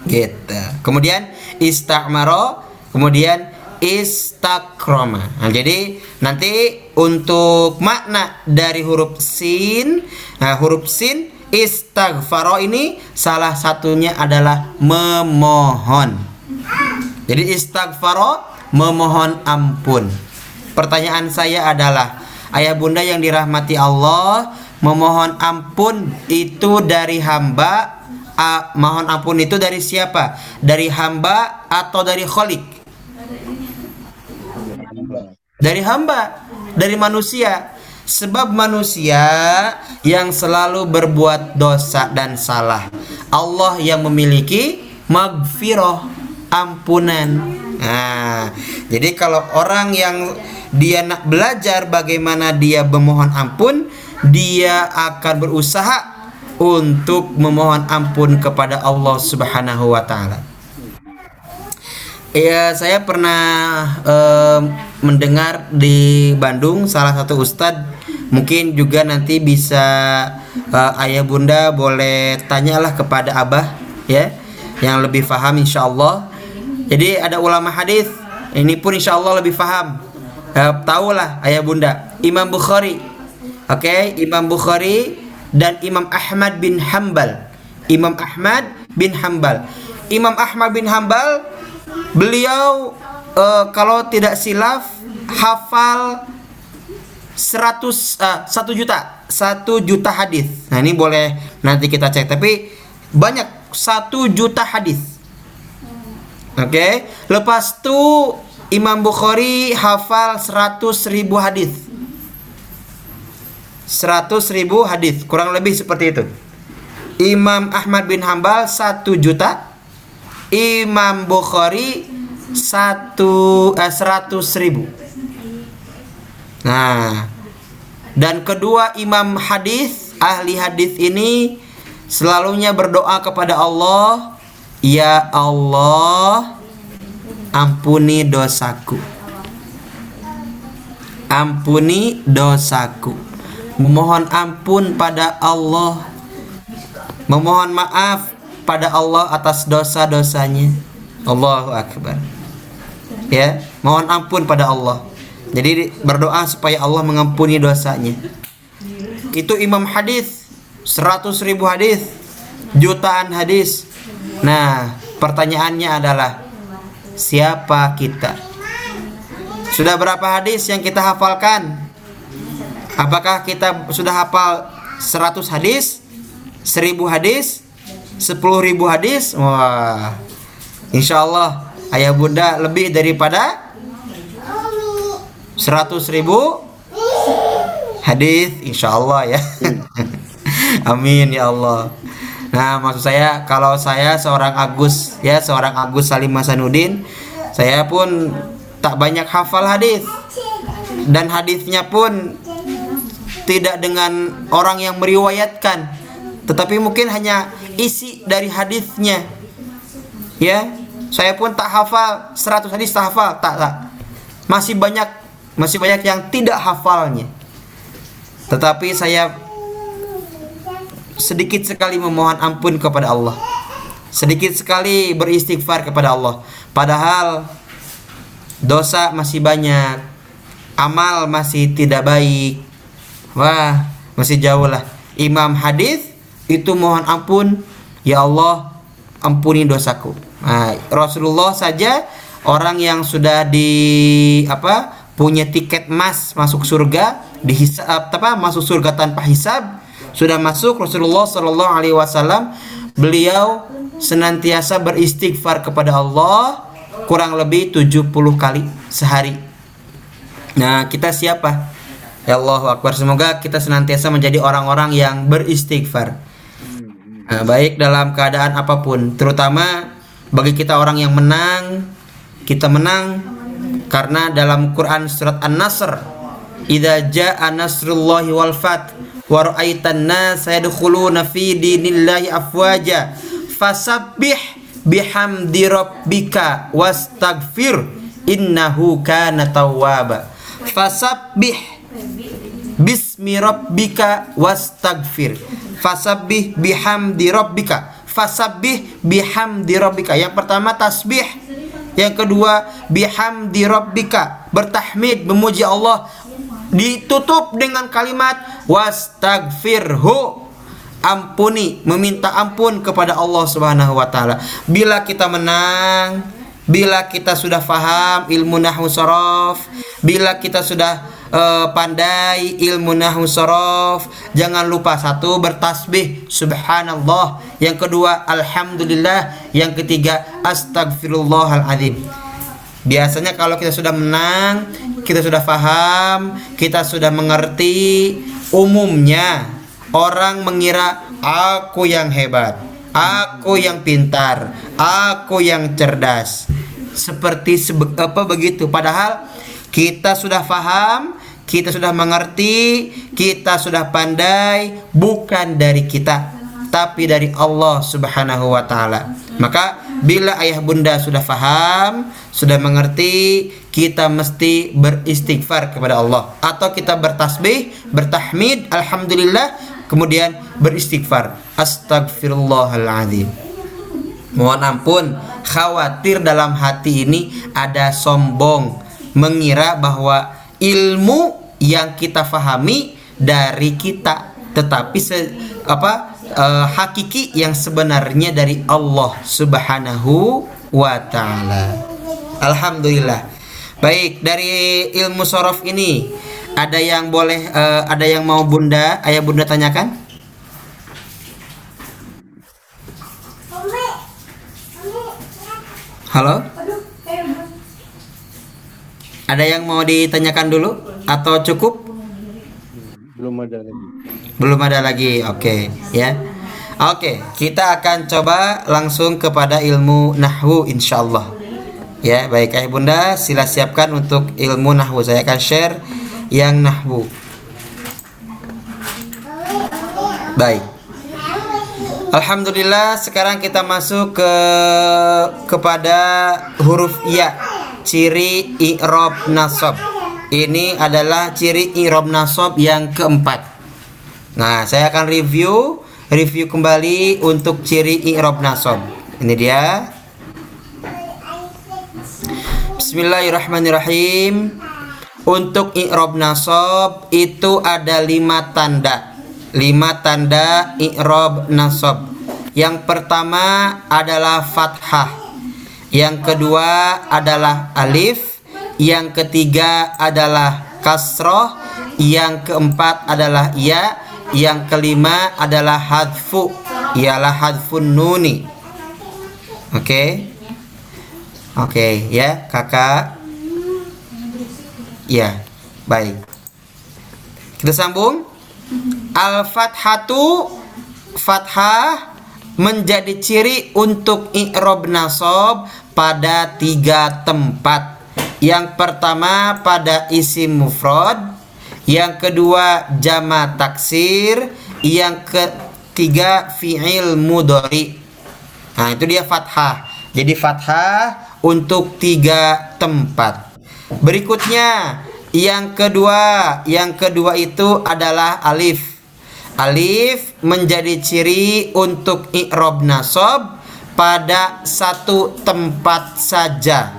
Gitu. Kemudian istamaro, kemudian istakroma. Nah, jadi nanti untuk makna dari huruf sin, nah huruf sin istaghfaro ini salah satunya adalah memohon. Jadi istaghfaro memohon ampun. Pertanyaan saya adalah ayah bunda yang dirahmati Allah memohon ampun itu dari hamba mohon ampun itu dari siapa? Dari hamba atau dari kholik? Dari hamba, dari manusia. Sebab manusia yang selalu berbuat dosa dan salah. Allah yang memiliki magfirah, ampunan. Nah, jadi kalau orang yang dia nak belajar bagaimana dia memohon ampun, dia akan berusaha untuk memohon ampun kepada Allah Subhanahu wa taala. Ya, saya pernah eh, mendengar di Bandung salah satu ustadz mungkin juga nanti bisa eh, ayah bunda boleh tanyalah kepada abah ya yang lebih paham insya Allah. Jadi ada ulama hadis ini pun insya Allah lebih paham. Eh, tahulah ayah bunda Imam Bukhari, oke Imam Bukhari dan Imam Ahmad bin Hambal Imam Ahmad bin Hambal. Imam Ahmad bin Hambal beliau eh, kalau tidak silaf hafal 100 eh, 1 juta 1 juta hadis. Nah, ini boleh nanti kita cek tapi banyak 1 juta hadis. Oke, lepas itu Imam Bukhari hafal 100 ribu hadis. 100 ribu hadis, kurang lebih seperti itu. Imam Ahmad bin Hambal 1 juta. Imam Bukhari 1 eh, 100 ribu. Nah, dan kedua imam hadis, ahli hadis ini selalunya berdoa kepada Allah, "Ya Allah, ampuni dosaku." Ampuni dosaku. Memohon ampun pada Allah. Memohon maaf pada Allah atas dosa-dosanya. Allahu akbar. Ya, mohon ampun pada Allah. Jadi berdoa supaya Allah mengampuni dosanya. Itu imam hadis 100 ribu hadis, jutaan hadis. Nah, pertanyaannya adalah siapa kita? Sudah berapa hadis yang kita hafalkan? Apakah kita sudah hafal 100 hadis? 1000 hadis? 10.000 hadis? Wah. Insya Allah ayah bunda lebih daripada 100 ribu hadis insya Allah ya (laughs) amin ya Allah nah maksud saya kalau saya seorang Agus ya seorang Agus Salim Hasanuddin saya pun tak banyak hafal hadis dan hadisnya pun tidak dengan orang yang meriwayatkan tetapi mungkin hanya isi dari hadisnya. Ya saya pun tak hafal 100 hadis tak hafal. Tak tak. Masih banyak masih banyak yang tidak hafalnya. Tetapi saya sedikit sekali memohon ampun kepada Allah. Sedikit sekali beristighfar kepada Allah. Padahal dosa masih banyak amal masih tidak baik. Wah masih jauh lah. Imam hadis itu mohon ampun ya Allah ampuni dosaku nah, Rasulullah saja orang yang sudah di apa punya tiket emas masuk surga dihisab apa masuk surga tanpa hisab sudah masuk Rasulullah Shallallahu Alaihi Wasallam beliau senantiasa beristighfar kepada Allah kurang lebih 70 kali sehari. Nah, kita siapa? Ya Allah Akbar. Semoga kita senantiasa menjadi orang-orang yang beristighfar. Nah, baik dalam keadaan apa pun, terutama bagi kita orang yang menang, kita menang karena dalam Quran surat An-Nasr, "Idza jaa nasrullahi wal fath wa ra'aitan nasa yadkhuluna fi dinillahi afwaja fasabbih bihamdi rabbika wastaghfir innahu kana tawwaba." Fasabbih bismi rabbika wastaghfir. Fasabbih bihamdi rabbika. Fasabbih bihamdi rabbika. Yang pertama tasbih. Yang kedua bihamdi rabbika. Bertahmid memuji Allah. Ditutup dengan kalimat wastaghfirhu. Ampuni meminta ampun kepada Allah Subhanahu wa taala. Bila kita menang bila kita sudah faham ilmu nahwu sorof bila kita sudah uh, pandai ilmu nahwu sorof. Jangan lupa satu bertasbih. Subhanallah. Yang kedua alhamdulillah. Yang ketiga astagfirullahaladzim biasanya kalau kita sudah menang kita sudah faham kita sudah mengerti umumnya orang mengira aku yang hebat aku yang pintar aku yang cerdas. Seperti sebe- apa begitu. Padahal kita sudah faham kita sudah mengerti kita sudah pandai bukan dari kita tapi dari Allah Subhanahu wa taala. Maka bila ayah bunda sudah faham sudah mengerti kita mesti beristighfar kepada Allah. Atau kita bertasbih bertahmid alhamdulillah kemudian beristighfar. Astagfirullahaladzim mohon ampun khawatir dalam hati ini ada sombong mengira bahwa ilmu yang kita fahami dari kita tetapi se, apa eh, hakiki yang sebenarnya dari Allah Subhanahu wa taala. Alhamdulillah. Baik, dari ilmu sorof ini ada yang boleh eh, ada yang mau Bunda, Ayah Bunda tanyakan? Halo? Ada yang mau ditanyakan dulu atau cukup? Belum ada lagi. Belum ada lagi. Oke, ya. Oke, kita akan coba langsung kepada ilmu nahwu insyaallah. Ya, baik Ayah Bunda, sila siapkan untuk ilmu nahwu. Saya akan share yang nahwu. Baik. Alhamdulillah sekarang kita masuk ke kepada huruf ya ciri i'rab nasab. Ini adalah ciri i'rab nasab yang keempat. Nah, saya akan review review kembali untuk ciri i'rab nasab. Ini dia. Bismillahirrahmanirrahim. Untuk i'rab nasab itu ada lima tanda. Lima tanda i'rab nasab. Yang pertama adalah fathah. Yang kedua adalah alif. Yang ketiga adalah kasroh. Yang keempat adalah ya. Yang kelima adalah hadfu. Ialah hadfun nuni. Oke. Oke, ya, Kakak. Ya, baik. Kita sambung. Al-fathatu fathah menjadi ciri untuk i'rob nasab pada tiga tempat. Yang pertama pada isim mufrad, yang kedua jama taksir, yang ketiga fi'il mudhari. Nah, itu dia fathah. Jadi fathah untuk tiga tempat. Berikutnya yang kedua, yang kedua itu adalah alif. Alif menjadi ciri untuk i'rob nasab pada satu tempat saja.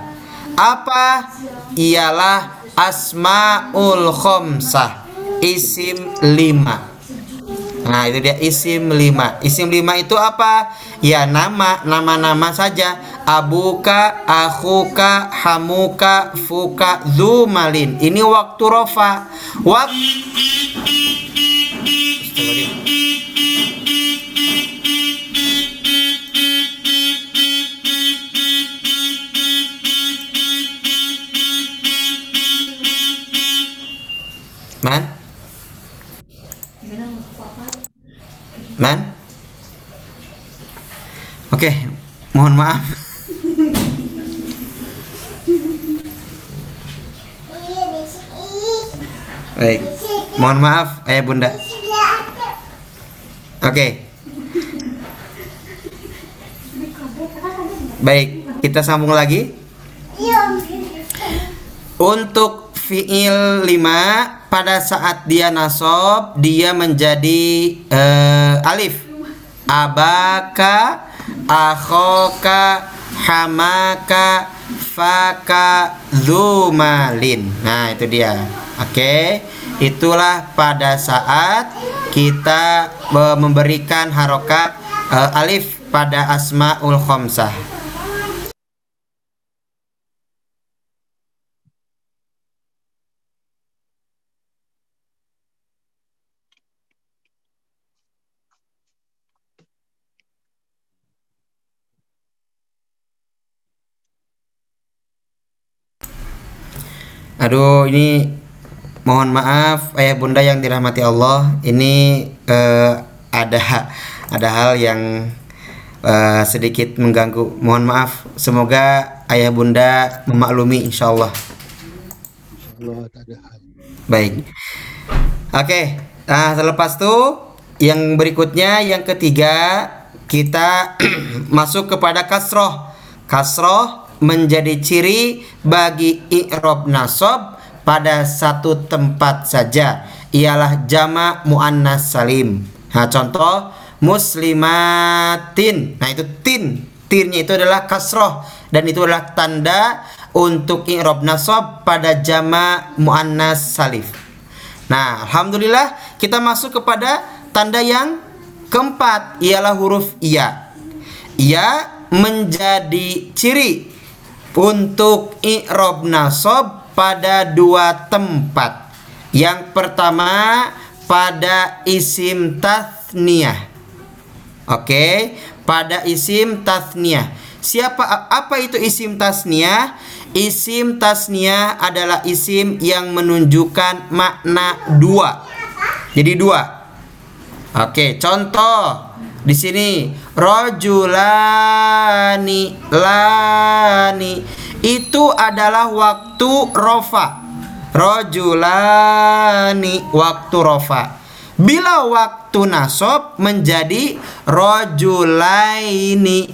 Apa? Ialah asmaul khomsah, isim lima. Nah, itu dia isim lima. Isim lima itu apa? Ya nama, nama-nama saja. Abuka, akhuka, hamuka, fuka, zumalin. Ini waktu rofa. Waktu Man? Man? Oke, mohon maaf. Baik, mohon maaf ayah bunda. Oke. Baik, kita sambung lagi. Untuk fiil 5 pada saat dia nasab dia menjadi eh, alif. Abaka, akhoka, hamaka, faka, zumalin. Nah, itu dia. Oke. Itulah pada saat kita eh, memberikan harokat eh, alif pada asmaul khomsah. Aduh, ini mohon maaf ayah bunda yang dirahmati Allah. Ini eh, ada ada hal yang eh, sedikit mengganggu. Mohon maaf. Semoga ayah bunda memaklumi insya Allah. Baik. Oke. Nah, selepas itu yang berikutnya yang ketiga kita (clears throat) masuk kepada kasroh. Kasroh menjadi ciri bagi i'rob nasab pada satu tempat saja ialah jama muannas salim. Nah, contoh muslimatin. Nah, itu tin. Tinnya itu adalah kasroh dan itu adalah tanda untuk i'rob nasab pada jama muannas salif. Nah, alhamdulillah kita masuk kepada tanda yang keempat ialah huruf iya. Ia menjadi ciri untuk i'rob nasob pada dua tempat. Yang pertama pada isim tasniyah. Oke, pada isim tasniyah. Siapa apa itu isim tasniyah? Isim tasniyah adalah isim yang menunjukkan makna dua. Jadi dua. Oke, contoh di sini rojulani lani itu adalah waktu rofa. Rojulani waktu rofa. Bila waktu nasob menjadi rojulaini.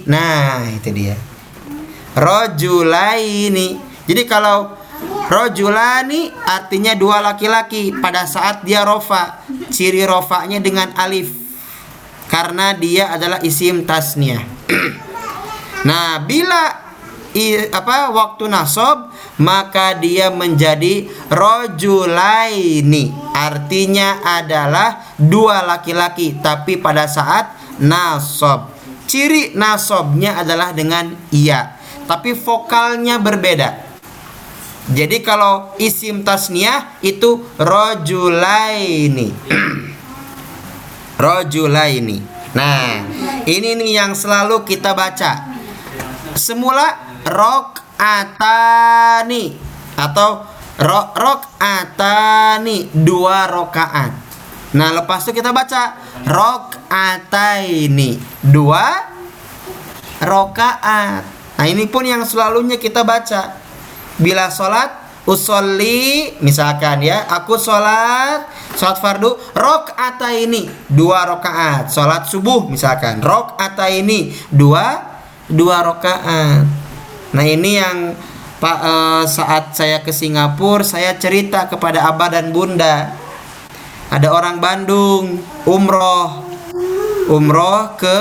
Nah, itu dia. Rojulaini. Jadi kalau rojulani artinya dua laki-laki pada saat dia rofa. Ciri rofanya dengan alif karena dia adalah isim tasniah. (clears throat) nah, bila i, apa waktu nasob maka dia menjadi rojulaini. Artinya adalah dua laki-laki tapi pada saat nasob ciri nasobnya adalah dengan iya tapi vokalnya berbeda. Jadi kalau isim tasniah itu rojulaini (clears throat) rojulaini. Nah, ini nih yang selalu kita baca. Semula rok atani atau rok rok atani dua rokaat. Nah, lepas itu kita baca rok ataini dua rokaat. Nah, ini pun yang selalunya kita baca. Bila sholat usolli misalkan ya aku sholat sholat fardu rok ini dua rokaat sholat subuh misalkan rok ini dua dua rokaat nah ini yang pak eh, saat saya ke Singapura saya cerita kepada abah dan bunda. Ada orang Bandung umroh. Umroh ke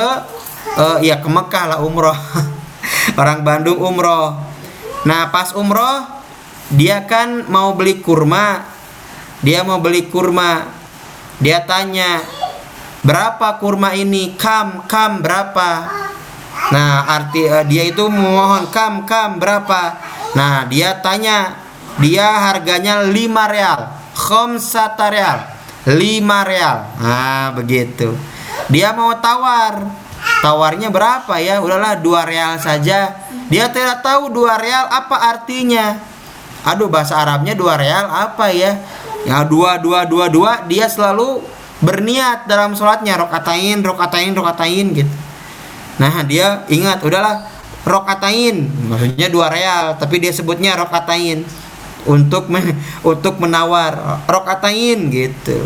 eh, ya ke Mekah lah umroh. (laughs) Orang Bandung umroh. Nah pas umroh dia kan mau beli kurma. Dia mau beli kurma. Dia tanya berapa kurma ini? Kam kam berapa? Nah arti uh, dia itu memohon kam kam berapa? Nah dia tanya dia harganya 5 real khamsata real 5 real. Nah begitu. Dia mau tawar. Tawarnya berapa ya? Udahlah 2 real saja. Dia tidak tahu 2 real apa artinya aduh bahasa Arabnya dua real apa ya? Ya dua dua dua dua dia selalu berniat dalam sholatnya rokatain rokatain rokatain gitu. Nah dia ingat udahlah rokatain maksudnya dua real tapi dia sebutnya rokatain untuk men, (laughs) untuk menawar rokatain gitu.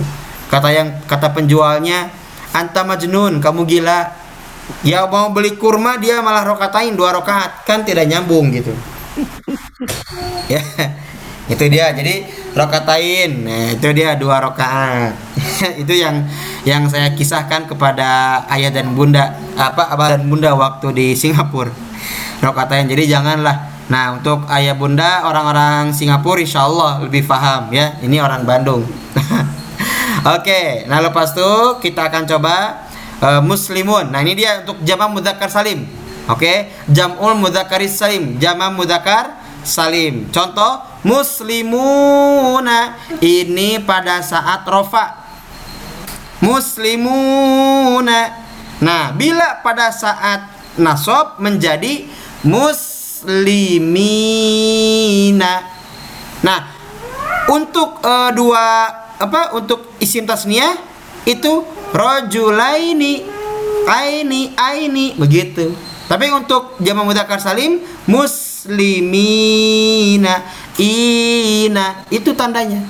Kata yang kata penjualnya anta majnun kamu gila. Ya mau beli kurma dia malah rokatain dua rokaat. Kan tidak nyambung gitu (laughs) ya itu dia. Jadi rokatain nah itu dia dua rokaat (laughs) itu yang yang saya kisahkan kepada ayah dan bunda apa abah dan bunda waktu di Singapura. Rokatain jadi janganlah. Nah untuk ayah bunda orang-orang Singapura insya Allah lebih paham ya. Ini orang Bandung. (laughs) Oke, nah lepas itu kita akan coba uh, muslimun. Nah ini dia untuk jama mudzakkar salim. Oke, jamul mudzakkaris salim, jama mudzakkar salim. Contoh muslimuna ini pada saat rofa. Muslimuna. Nah, bila pada saat nasob menjadi muslimina. Nah, untuk uh, dua apa untuk isim tasniah itu rojulaini aini aini begitu. Tapi untuk jama mudzakkar salim mus muslimina ina itu tandanya.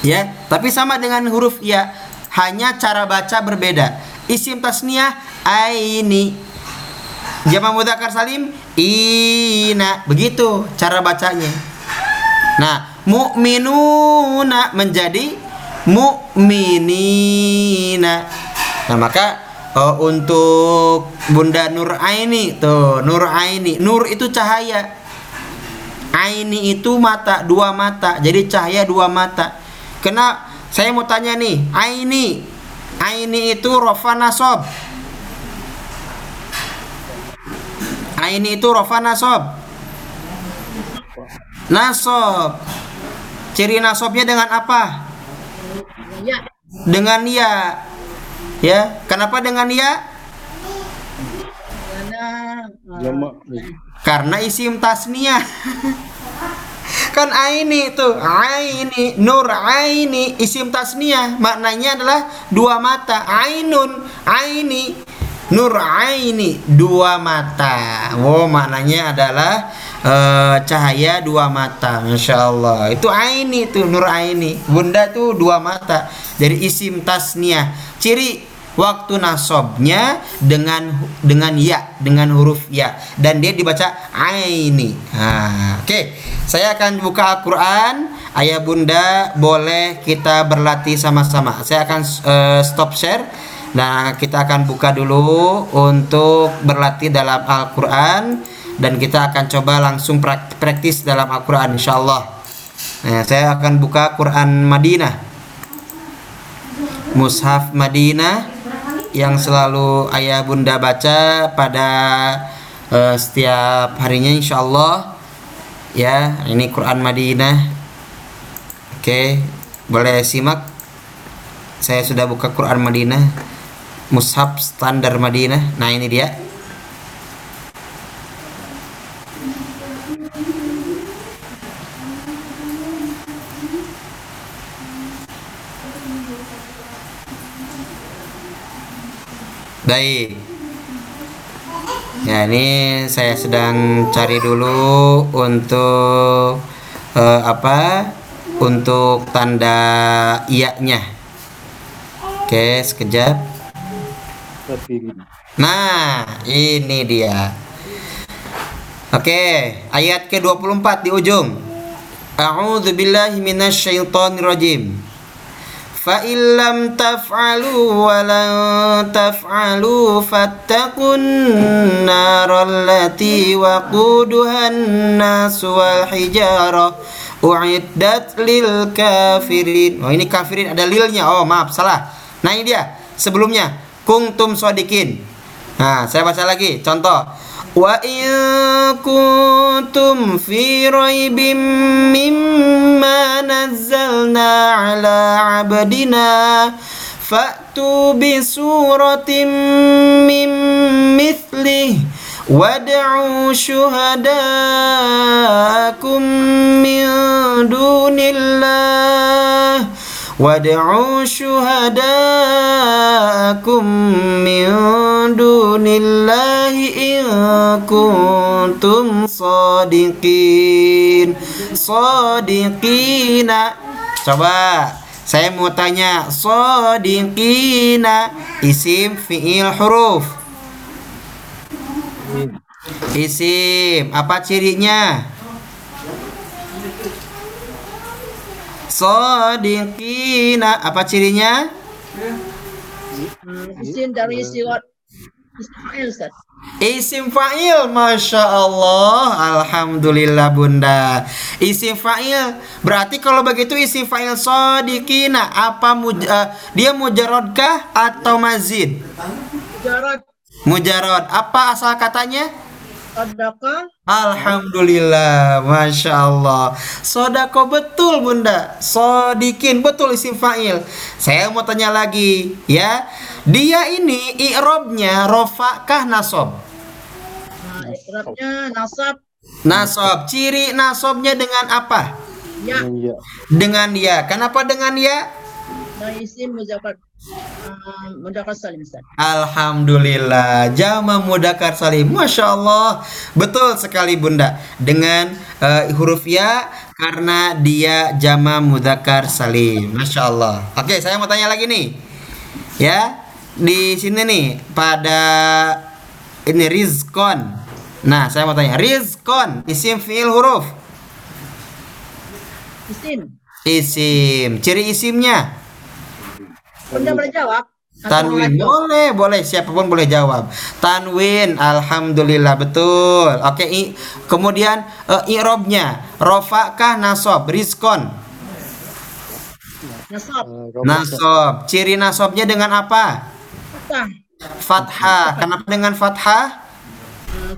Ya tapi sama dengan huruf ya hanya cara baca berbeda. Isim tasniah aini. Jama mudzakkar salim ina begitu cara bacanya. Nah mu'minuna menjadi mu'minina. Nah maka oh, untuk Bunda Nur Aini tuh Nur Aini Nur itu cahaya Aini itu mata dua mata jadi cahaya dua mata kena saya mau tanya nih Aini Aini itu rofa nasob. Aini itu rofa nasob. Nasob. Ciri nasobnya dengan apa? Ya. Dengan ya. Ya, kenapa dengan ya? Karena uh. Karena isim tasniyah. (laughs) kan aini itu aini nur aini isim tasniyah maknanya adalah dua mata. Ainun aini nur aini dua mata. Oh maknanya adalah eh, cahaya dua mata. Masya Allah. Itu aini itu nur aini. Bunda tuh dua mata. Dari isim tasniyah ciri waktu nasobnya dengan dengan ya dengan huruf ya. Dan dia dibaca aini. Nah, oke. Saya akan buka Al-Quran. Ayah bunda boleh kita berlatih sama-sama. Saya akan eh, stop share. Nah kita akan buka dulu untuk berlatih dalam Al-Quran. Dan kita akan coba langsung prak- praktis dalam Al-Quran insyaallah. Nah, saya akan buka Quran Madinah. Mushaf Madinah yang selalu ayah bunda baca pada eh, setiap harinya insya Allah ya ini Quran Madinah. Oke boleh simak? Saya sudah buka Quran Madinah. Mushaf standar Madinah. Nah ini dia Baik. Ya, ini saya sedang cari dulu untuk eh, apa? Untuk tanda iya-nya. Oke, sekejap. Nah, ini dia. Oke, ayat ke-24 di ujung. A'udzu billahi minasyaitonir rajim. Taf'alu wa lan taf'alu fattaqun naral lati waquduhan nas wal hijarah uiddat lil kafirin. Oh, ini kafirin ada lilnya. Oh, maaf, salah. Nah, ini dia. Sebelumnya kuntum sodikin. Nah, saya baca lagi. Contoh. وإن كنتم في ريب مما نزلنا على عبدنا فأتوا بسورة من مثله وادعوا شهداءكم من دون الله وادعوا شهداءكم من دون الله إن كنتم صادقين صادقين Coba saya mau tanya Sodiqina Isim fi'il huruf Isim Apa cirinya? Sodiqina Apa cirinya? hmm, isim dari Ustaz. Isim fa'il Masya Allah Alhamdulillah bunda Isim fa'il Berarti kalau begitu isim fa'il sodiqina Apa muj eh, Dia mujarodkah atau mazid? Jarak Mujarod Apa asal katanya? Sedekah Alhamdulillah Masya Allah. Sodako betul bunda. Sodikin betul isim fa'il. Saya mau tanya lagi Ya. Dia ini i'robnya Rofakah nasob nah, ikrabnya nasab. Nasob Ciri nasobnya dengan apa? ya. Dengan ya. Dengan ya. Kenapa dengan ya? Dan isim muzakkar uh, muzakkar salim Ustaz. Alhamdulillah. Jama mudakar salim. Masya Allah. Betul sekali bunda. Dengan eh, huruf ya Karena dia jama mudakar salim. Masya Allah. Oke saya mau tanya lagi nih. Ya Di sini nih Pada Ini rizkon Nah saya mau tanya. Rizkon Isim fi'il huruf? Isim. Isim. Ciri isimnya Bunda boleh jawab? Tanwin boleh, boleh siapa pun boleh jawab. Tanwin, alhamdulillah betul. Oke, i- kemudian eh, i'robnya rofa kah nasob rizkon Nasab. Ah, Rabbah. Nasob. Ciri nasobnya dengan apa? Fathah. Fathah. Kenapa dengan fathah?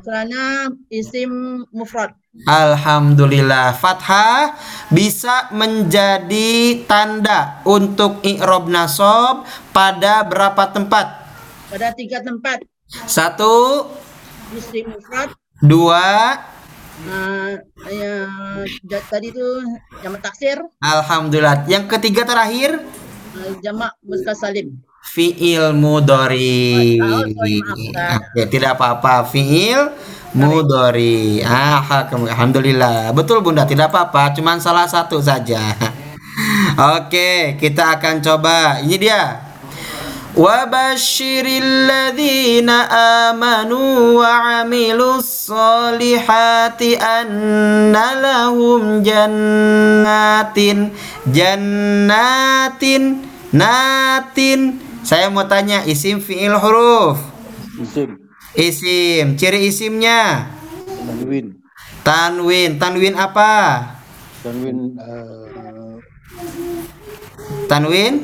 Kerana isim mufrad. Alhamdulillah. Fathah bisa menjadi tanda untuk i'rob nasob pada berapa tempat? Pada tiga tempat. Satu, Isim mufrad. dua, Uh, ya, tadi tu jamak taksir. Alhamdulillah. Yang ketiga terakhir, Uh, jamak muskal salim. fiil mudori. Oh, sorry, maaf, Ustaz. Oke, tidak apa-apa. Fiil mudori. Ah, alhamdulillah. Betul Bunda, tidak apa-apa. Cuman salah satu saja. (laughs) Oke, kita akan coba. Ini dia. وبشر الذين آمنوا وعملوا الصالحات أن لهم جنات جنات natin saya mau tanya isim fiil huruf? Isim. isim. Ciri isimnya? Tanwin. tanwin. Tanwin apa? Tanwin. ah, tanwin?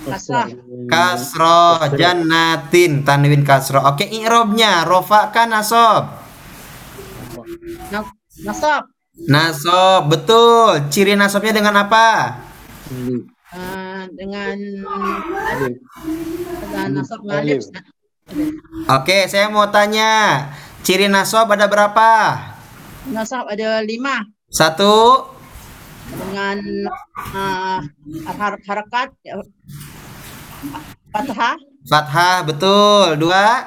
Kasrah. kasroh jannatin. Tanwin kasroh oke i'robnya. Rofa kan nasob Na- Nasab. nasob betul. Ciri nasobnya dengan apa. Uh, dengan Alif. dengan nasab Alif. ngalif. oke. Saya mau tanya ciri nasob ada berapa? Nasab ada lima. Satu. Dengan uh, har harakat ya, fathah, fathah betul. Dua.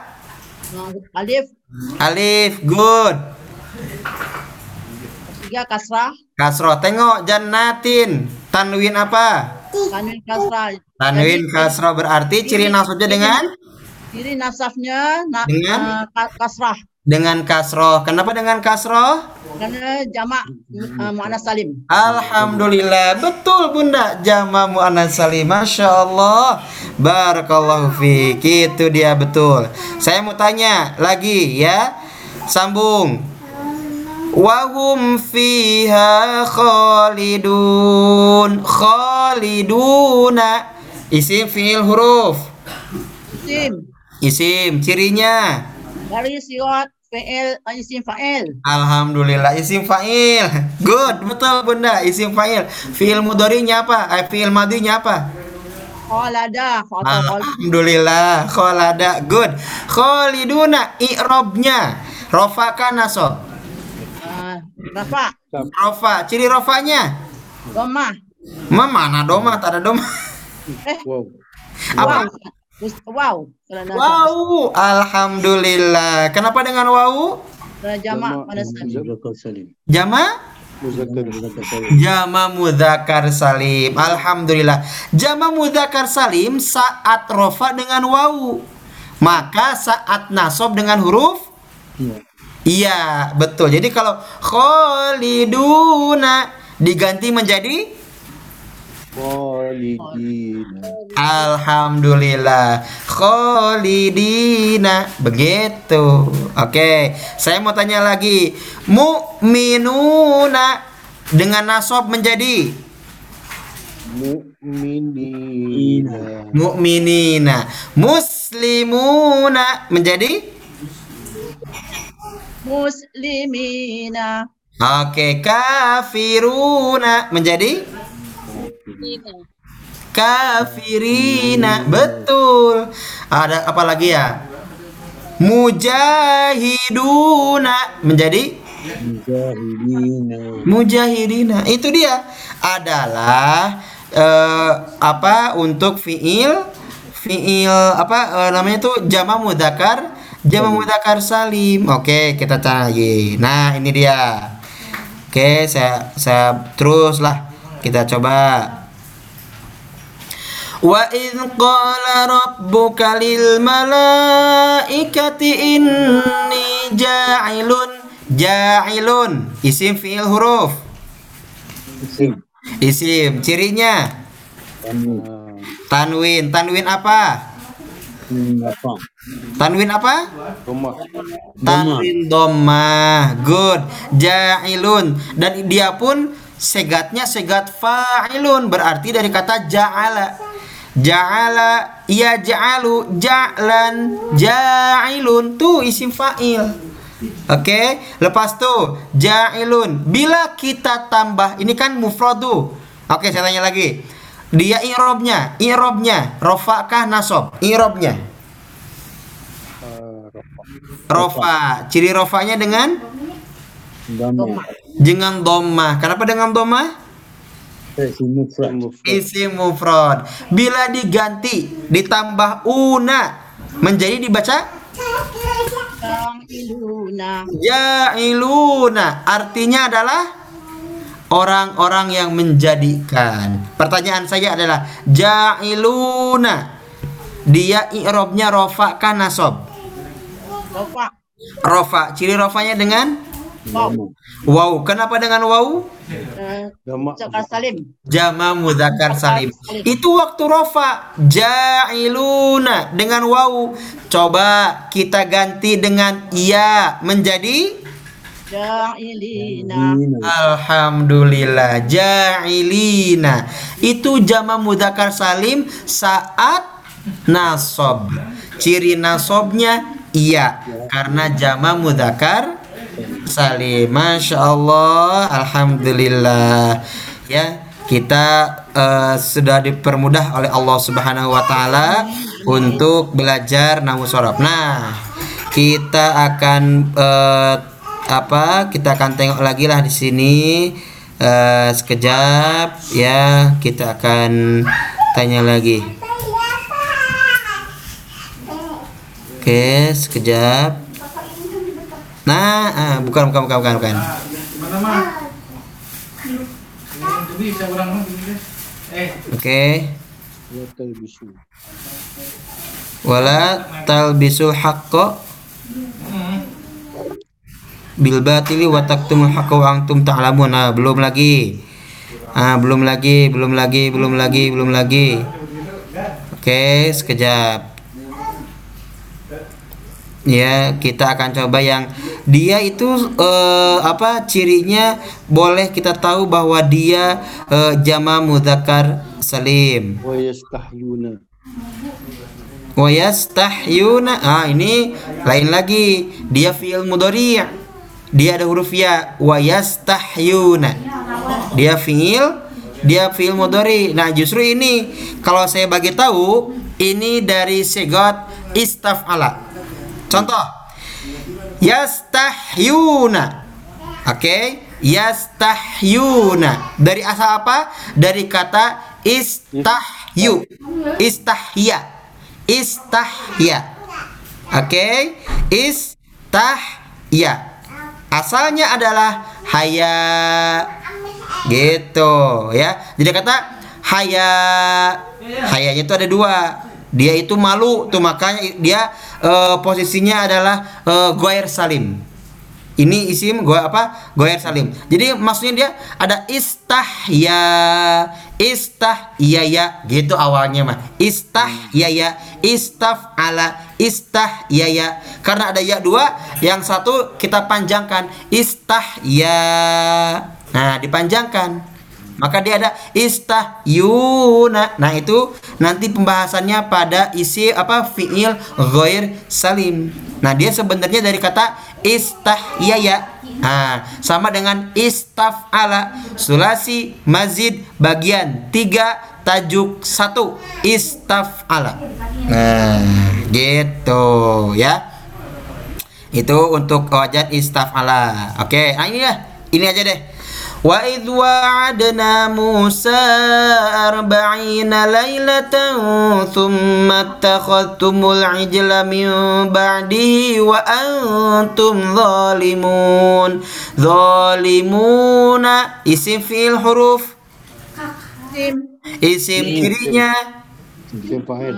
Alif, alif good. Tiga kasrah, kasroh tengok jannatin. Tanwin apa tanwin kasrah. tanwin kasroh berarti ciri nasobnya dengan? Jadi nasabnya na, Dengan? uh, ka- kasrah dengan kasroh kenapa dengan kasroh karena jamak uh, muannas salim. Alhamdulillah. Betul bunda. Jama muannas salim. Masya Allah. Barakallahu fiik itu dia betul. Saya mau tanya lagi ya. Sambung wahum fiha khalidun khaliduna isim fiil huruf Isim isim cirinya dari sirat fi'il uh, isim fa'il. Alhamdulillah isim fa'il. Good, betul Bunda. Isim fa'il. Fi'il mudhari'nya apa? Eh, fi'il madinya apa? Khalada, Alhamdulillah. Kholada. Good. Kholiduna i'robnya. Rofa kan nasob. (laughs) rafa, Rofa. Ciri rofanya? dhammah. Ma mana doma? Tak ada doma. (laughs) Wow. Apa? Wow. Wow. Alhamdulillah. Kenapa dengan wow? jamak muannas salim. Jama? Jama mudzakkar salim. Alhamdulillah. Jama mudzakkar salim saat rofa dengan wawu. Maka saat nasob dengan huruf Iya. Iya, betul. Jadi kalau kholiduna diganti menjadi Khalidina. alhamdulillah kholidina. Begitu. Oke, saya mau tanya lagi. Mu'minuna dengan nasob menjadi Mu'minina. mu'minina muslimuna menjadi Muslimina. oke kafiruna. Menjadi? Kafirina. Betul. Ada apa lagi ya? Mujahiduna. Menjadi? Mujahidina. mujahidina. Itu dia. Adalah eh, apa untuk fiil fiil apa eh, namanya tuh jama mudakar jama mudakar salim. Oke kita cari lagi. Nah ini dia. Oke saya saya terus lah kita coba. Wa idh qala rabbuka lil malaikati inni ja'ilun. Ja'ilun. Isim fiil huruf. Isim. isim. Cirinya? Tanwin. Tanwin. Apa Apa? Tanwin apa Rumah. tanwin dhamma good ja'ilun dan dia pun segatnya segat fa'ilun berarti dari kata ja'ala. Ja'ala ya ja'alu ja'lan ja'ilun tuh isim fa'il. Oke, lepas tuh ja'ilun. Bila kita tambah ini kan mufradu. Oke, saya tanya lagi. Dia i'robnya, i'robnya rofakah nasob? I'robnya Ah, Rafa. rofa. Ciri rofanya dengan Dhamma. dengan domah. Kenapa dengan domah? Eh, si mufrad. Isim mufrad. Bila diganti ditambah una menjadi dibaca Iluna. Ja'iluna artinya adalah orang-orang yang menjadikan. Pertanyaan saya adalah Ja'iluna dia i'robnya rofa kan nasob? Bapak. Rofa. Ciri rofanya dengan Dhamma. wow. Kenapa dengan wow? Eh. Cakap Salim. Jama mudzakkar salim. Itu waktu rofa. Ja'iluna dengan wow. Coba kita ganti dengan iya menjadi Ja'ilina. Alhamdulillah ja'ilina itu jama mudzakkar salim saat nasob ciri nasobnya iya karena jama mudzakkar salim Masya Allah Alhamdulillah ya kita eh, sudah dipermudah oleh Allah Subhanahu Wa Taala untuk belajar nahu sorob. Nah kita akan eh, apa kita akan tengok lagi lah di sini. Eh, sekejap ya kita akan tanya lagi. Oke sekejap. Nah ah, bukan bukan bukan bukan bukan. Oke. Talbisu. wala talbisul haqqo bil batili wa taktumul haqqa wa antum ta'lamun. Nah, belum lagi. Ah, belum lagi, belum lagi, belum lagi, belum lagi. Oke, sekejap. Ya, kita akan coba yang dia itu eh, apa cirinya boleh kita tahu bahwa dia eh, jama mudzakkar salim. Wa yastahyuna. Wa yastahyuna. Ah, ini lain lagi. Dia fi'il mudhari'. Dia ada huruf ya. Wa yastahyuna. Dia fi'il dia fi'il mudhari'. Nah, justru ini kalau saya bagi tahu ini dari segot istaf'ala. Contoh. Yastahyuna. Oke, yastahyuna. Dari asal apa? Dari kata istahyu. Istahya. Istahya. Oke, istahya. Asalnya adalah haya. Gitu ya. Jadi kata haya. Hayanya itu ada dua. Dia itu malu tuh makanya dia eh, posisinya adalah eh, goer salim. Ini isim gua apa? Goer salim. Jadi maksudnya dia ada istahya, istahya ya gitu awalnya mah. Istahya ya, istafala, istahya ya. Karena ada ya dua, yang satu kita panjangkan istahya. Nah, dipanjangkan. Maka dia ada istahyuna. Nah, itu nanti pembahasannya pada isi apa fiil ghair salim. Nah, dia sebenarnya dari kata istahyaya. Nah, sama dengan istafala, sulasi mazid bagian 3 tajuk 1 istafala. Nah, gitu ya. Itu untuk wajat istafala. Oke, nah ini ya. Ini aja deh. Wa idh wa'adna Musa arba'ina laylatan thumma attakhadhtumul ijla min ba'dihi wa antum zalimun. Zalimuna isim fi'il huruf. Sim. isim kirinya Isim fa'il.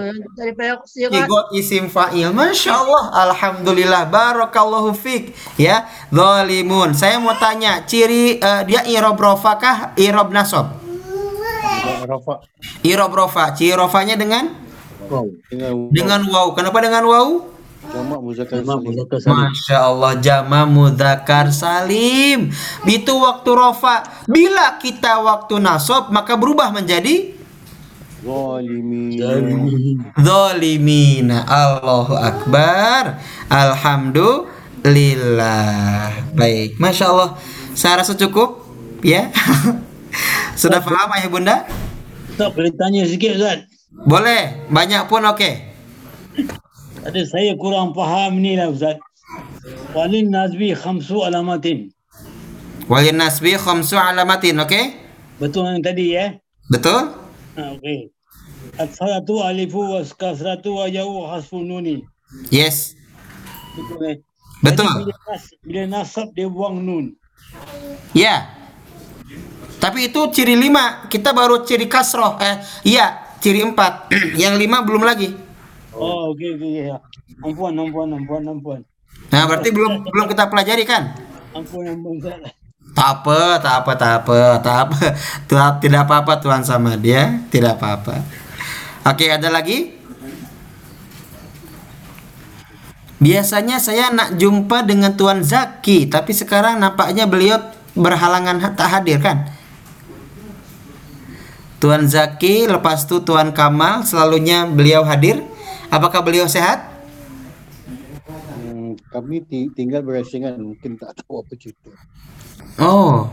Sigot isim fa'il. Masya Allah. Alhamdulillah. Barakallahu fik. Ya. Zalimun. Saya mau tanya Ciri eh, dia irob rofa kah? Irob nasob Rafa. Irob rofa. Ciri rofanya dengan? Wow. Dengan Dengan wow Kenapa dengan wow Jamak muzakkar Jamak salim. muzakkar salim. Masya Allah. Jama mudzakkar salim. Itu waktu rofa. Bila kita waktu nasab Maka berubah menjadi. Zolimina Allahu Akbar Alhamdulillah Baik Masya Allah Saya rasa cukup Ya (laughs) Sudah paham ayah bunda? Ustaz boleh tanya sikit Ustaz. Boleh Banyak pun oke Ada saya kurang faham ni lah Ustaz. Walin nazbi khamsu alamatin. Walin nasbi khamsu alamatin Oke Betul yang tadi ya? Betul? Ha, okey. As-salatu alifu was kasratu wa yau hasfu nuni. Yes Betul eh? Betul Jadi, bila, nas, bila nasab dia buang nun. Ya. Tapi itu ciri lima. Kita baru ciri kasroh. Eh, iya, ciri empat. (clears throat) Yang lima belum lagi. Oh, okey okey ya. Ampun ampun ampun ampun. Nah, berarti belum belum kita pelajari kan? Ampun ampun Ustaz. Tak apa, tak apa, tak apa, tak apa. Tidak apa-apa Tuhan sama dia, tidak apa-apa. Oke, ada lagi? Biasanya saya nak jumpa dengan Tuan Zaki, tapi sekarang nampaknya beliau berhalangan ha- tak hadir kan? Tuan Zaki, lepas itu Tuan Kamal, selalunya beliau hadir. Apakah beliau sehat? Hmm, kami ti- tinggal berasingan mungkin tak tahu apa cerita. Oh,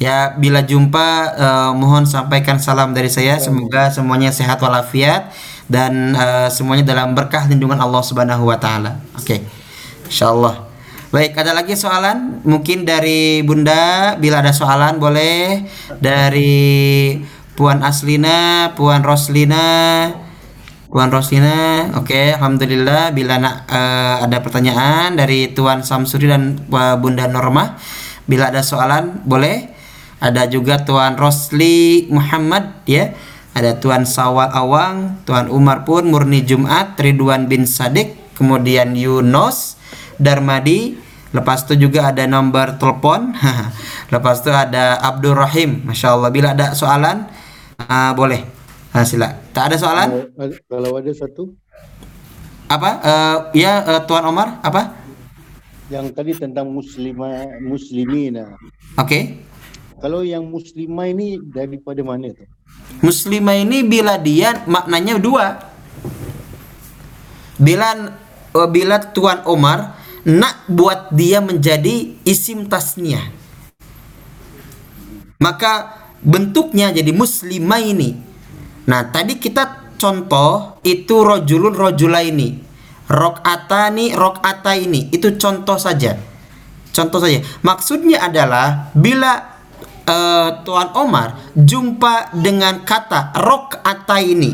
ya bila jumpa eh, mohon sampaikan salam dari saya. Semoga semuanya sehat walafiat dan eh, semuanya dalam berkah lindungan Allah Subhanahu wa taala. Oke. Insyaallah. Baik, ada lagi soalan? Mungkin dari Bunda bila ada soalan boleh dari Puan Aslina, Puan Roslina, Puan Roslina. Oke, alhamdulillah bila nak eh, ada pertanyaan dari Tuan Samsuri dan Bunda Norma bila ada soalan boleh ada juga Tuan Rosli Muhammad ya. Ada Tuan Sawal Awang Tuan Umar pun Murni Jumat Ridwan bin Sadik kemudian Yunus Darmadi. Lepas itu juga ada nomor telepon. (laughs) Lepas itu ada Abdul Rahim. Masya Allah bila ada soalan ah, boleh. Ah, sila. Tak ada soalan? Kalau, ada- kalau ada satu. Apa? Eh, ya eh, Tuan Omar apa? Yang tadi tentang muslimah muslimina. oke Kalau yang muslimah ini daripada mana tu? Muslimah ini bila dia maknanya dua. Bila eh, bila Tuan Omar nak buat dia menjadi isim tasniah. Maka bentuknya jadi muslimah ini. Nah, tadi kita contoh itu rojulun rojulaini. Rokatani rokata ini itu contoh saja. Contoh saja. Maksudnya adalah bila eh, Tuan Omar jumpa dengan kata rok ini,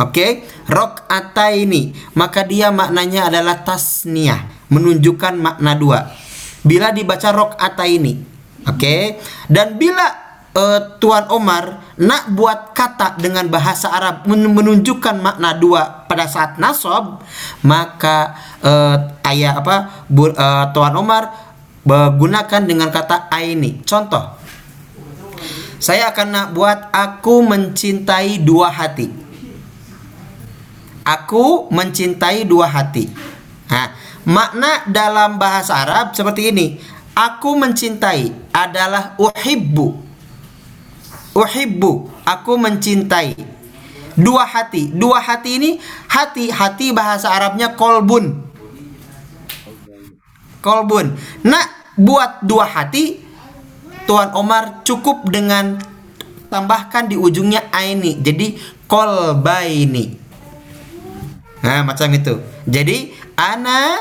oke, rok ini, maka dia maknanya adalah tasniah, menunjukkan makna dua. Bila dibaca rok ini, oke, dan bila eh, Tuan Omar nak buat kata dengan bahasa Arab men- menunjukkan makna dua pada saat nasob, maka eh, ayah apa Bu- eh, Tuan Omar gunakan dengan kata aini. Contoh, saya akan buat aku mencintai dua hati. Aku mencintai dua hati. Nah, makna dalam bahasa Arab seperti ini. Aku mencintai adalah uhibbu. Uhibbu, aku mencintai. Dua hati. Dua hati ini hati hati bahasa Arabnya kolbun. Kolbun. Nak buat dua hati Tuan Omar cukup dengan tambahkan di ujungnya aini. Jadi kolbaini. Nah, macam itu. Jadi ana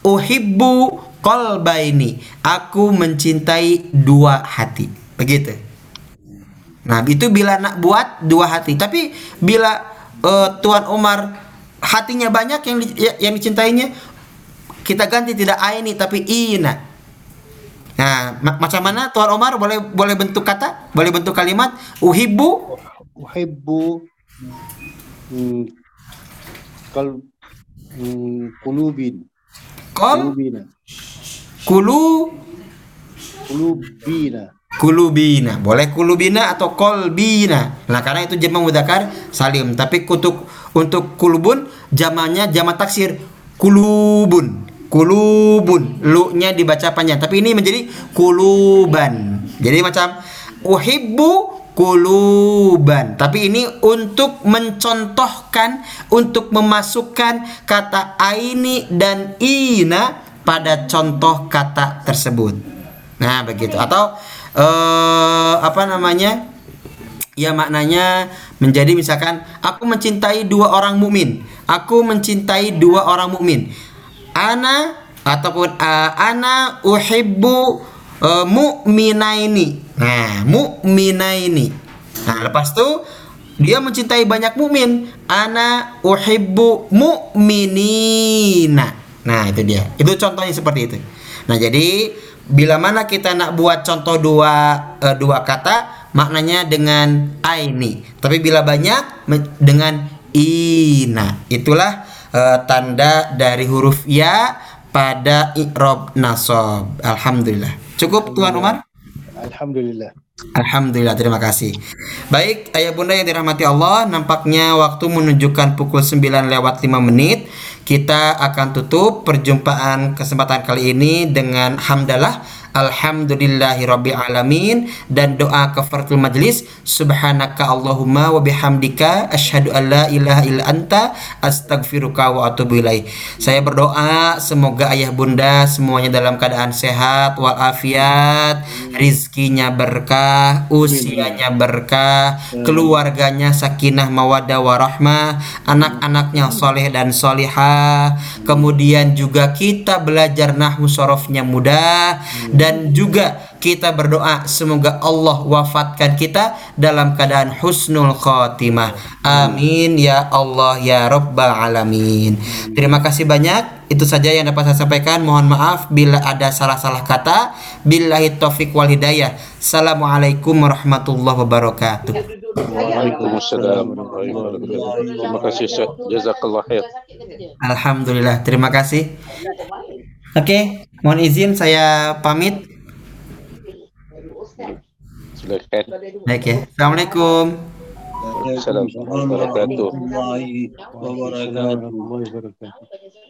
uhibbu kolbaini. Aku mencintai dua hati. Begitu. Nah, itu bila nak buat dua hati. Tapi bila eh, Tuan Omar hatinya banyak yang ya- yang dicintainya, kita ganti tidak aini tapi ina. Nah, ma- macam mana Tuan Omar? Boleh boleh bentuk kata, boleh bentuk kalimat? Uhibbu? Uhibbu hmm, kal hmm, kulubin kol kulubina kulu kulubina kulubina. Boleh kulubina atau kolbina. Nah, karena itu jamak mudzakkar salim. Tapi untuk untuk kulubun jamannya jamak taksir. Kulubun kulubun. Lu-nya dibaca panjang. Tapi ini menjadi kuluban. Jadi macam uhibbu kuluban. Tapi ini untuk mencontohkan untuk memasukkan kata aini dan ina pada contoh kata tersebut. Nah begitu. Atau eh, apa namanya? Ya maknanya menjadi misalkan aku mencintai dua orang mukmin. Aku mencintai dua orang mukmin ana ataupun uh, ana uhibbu uh, mu'minaini. Nah mu'minaini. Nah lepas tu dia mencintai banyak mukmin. Ana uhibbu mu'minina. Nah itu dia. Itu contohnya seperti itu. Nah jadi bila mana kita nak buat contoh dua eh, dua kata maknanya dengan aini. Tapi bila banyak dengan ina. Itulah eh, tanda dari huruf ya pada i'rab nasab alhamdulillah cukup tuan Umar Alhamdulillah. Alhamdulillah, terima kasih. Baik, ayah bunda yang dirahmati Allah, nampaknya waktu menunjukkan pukul 9 lewat 5 menit. Kita akan tutup perjumpaan kesempatan kali ini dengan hamdalah Alhamdulillahirabbil alamin dan doa kafaratul majlis subhanaka Allahumma wa bihamdika asyhadu an la ilaha illa anta astaghfiruka wa atubu ilaih. Saya berdoa semoga ayah bunda semuanya dalam keadaan sehat walafiat, rizkinya berkah, usianya berkah, keluarganya sakinah mawaddah warahmah, anak-anaknya soleh dan solihah. Kemudian juga kita belajar nahwu sorofnya mudah dan juga kita berdoa semoga Allah wafatkan kita dalam keadaan husnul khotimah. Amin ya Allah ya rabbal alamin. Terima kasih banyak. Itu saja yang dapat saya sampaikan. Mohon maaf bila ada salah-salah kata. Billahi taufik wal hidayah. Assalamualaikum warahmatullahi wabarakatuh. Waalaikumsalam. Terima kasih. Jazakallah khair. Alhamdulillah. Terima kasih. Oke, mohon izin saya pamit. Silakan. Baik ya. Assalamualaikum. Wabarakatuh. Warahmatullahi wabarakatuh.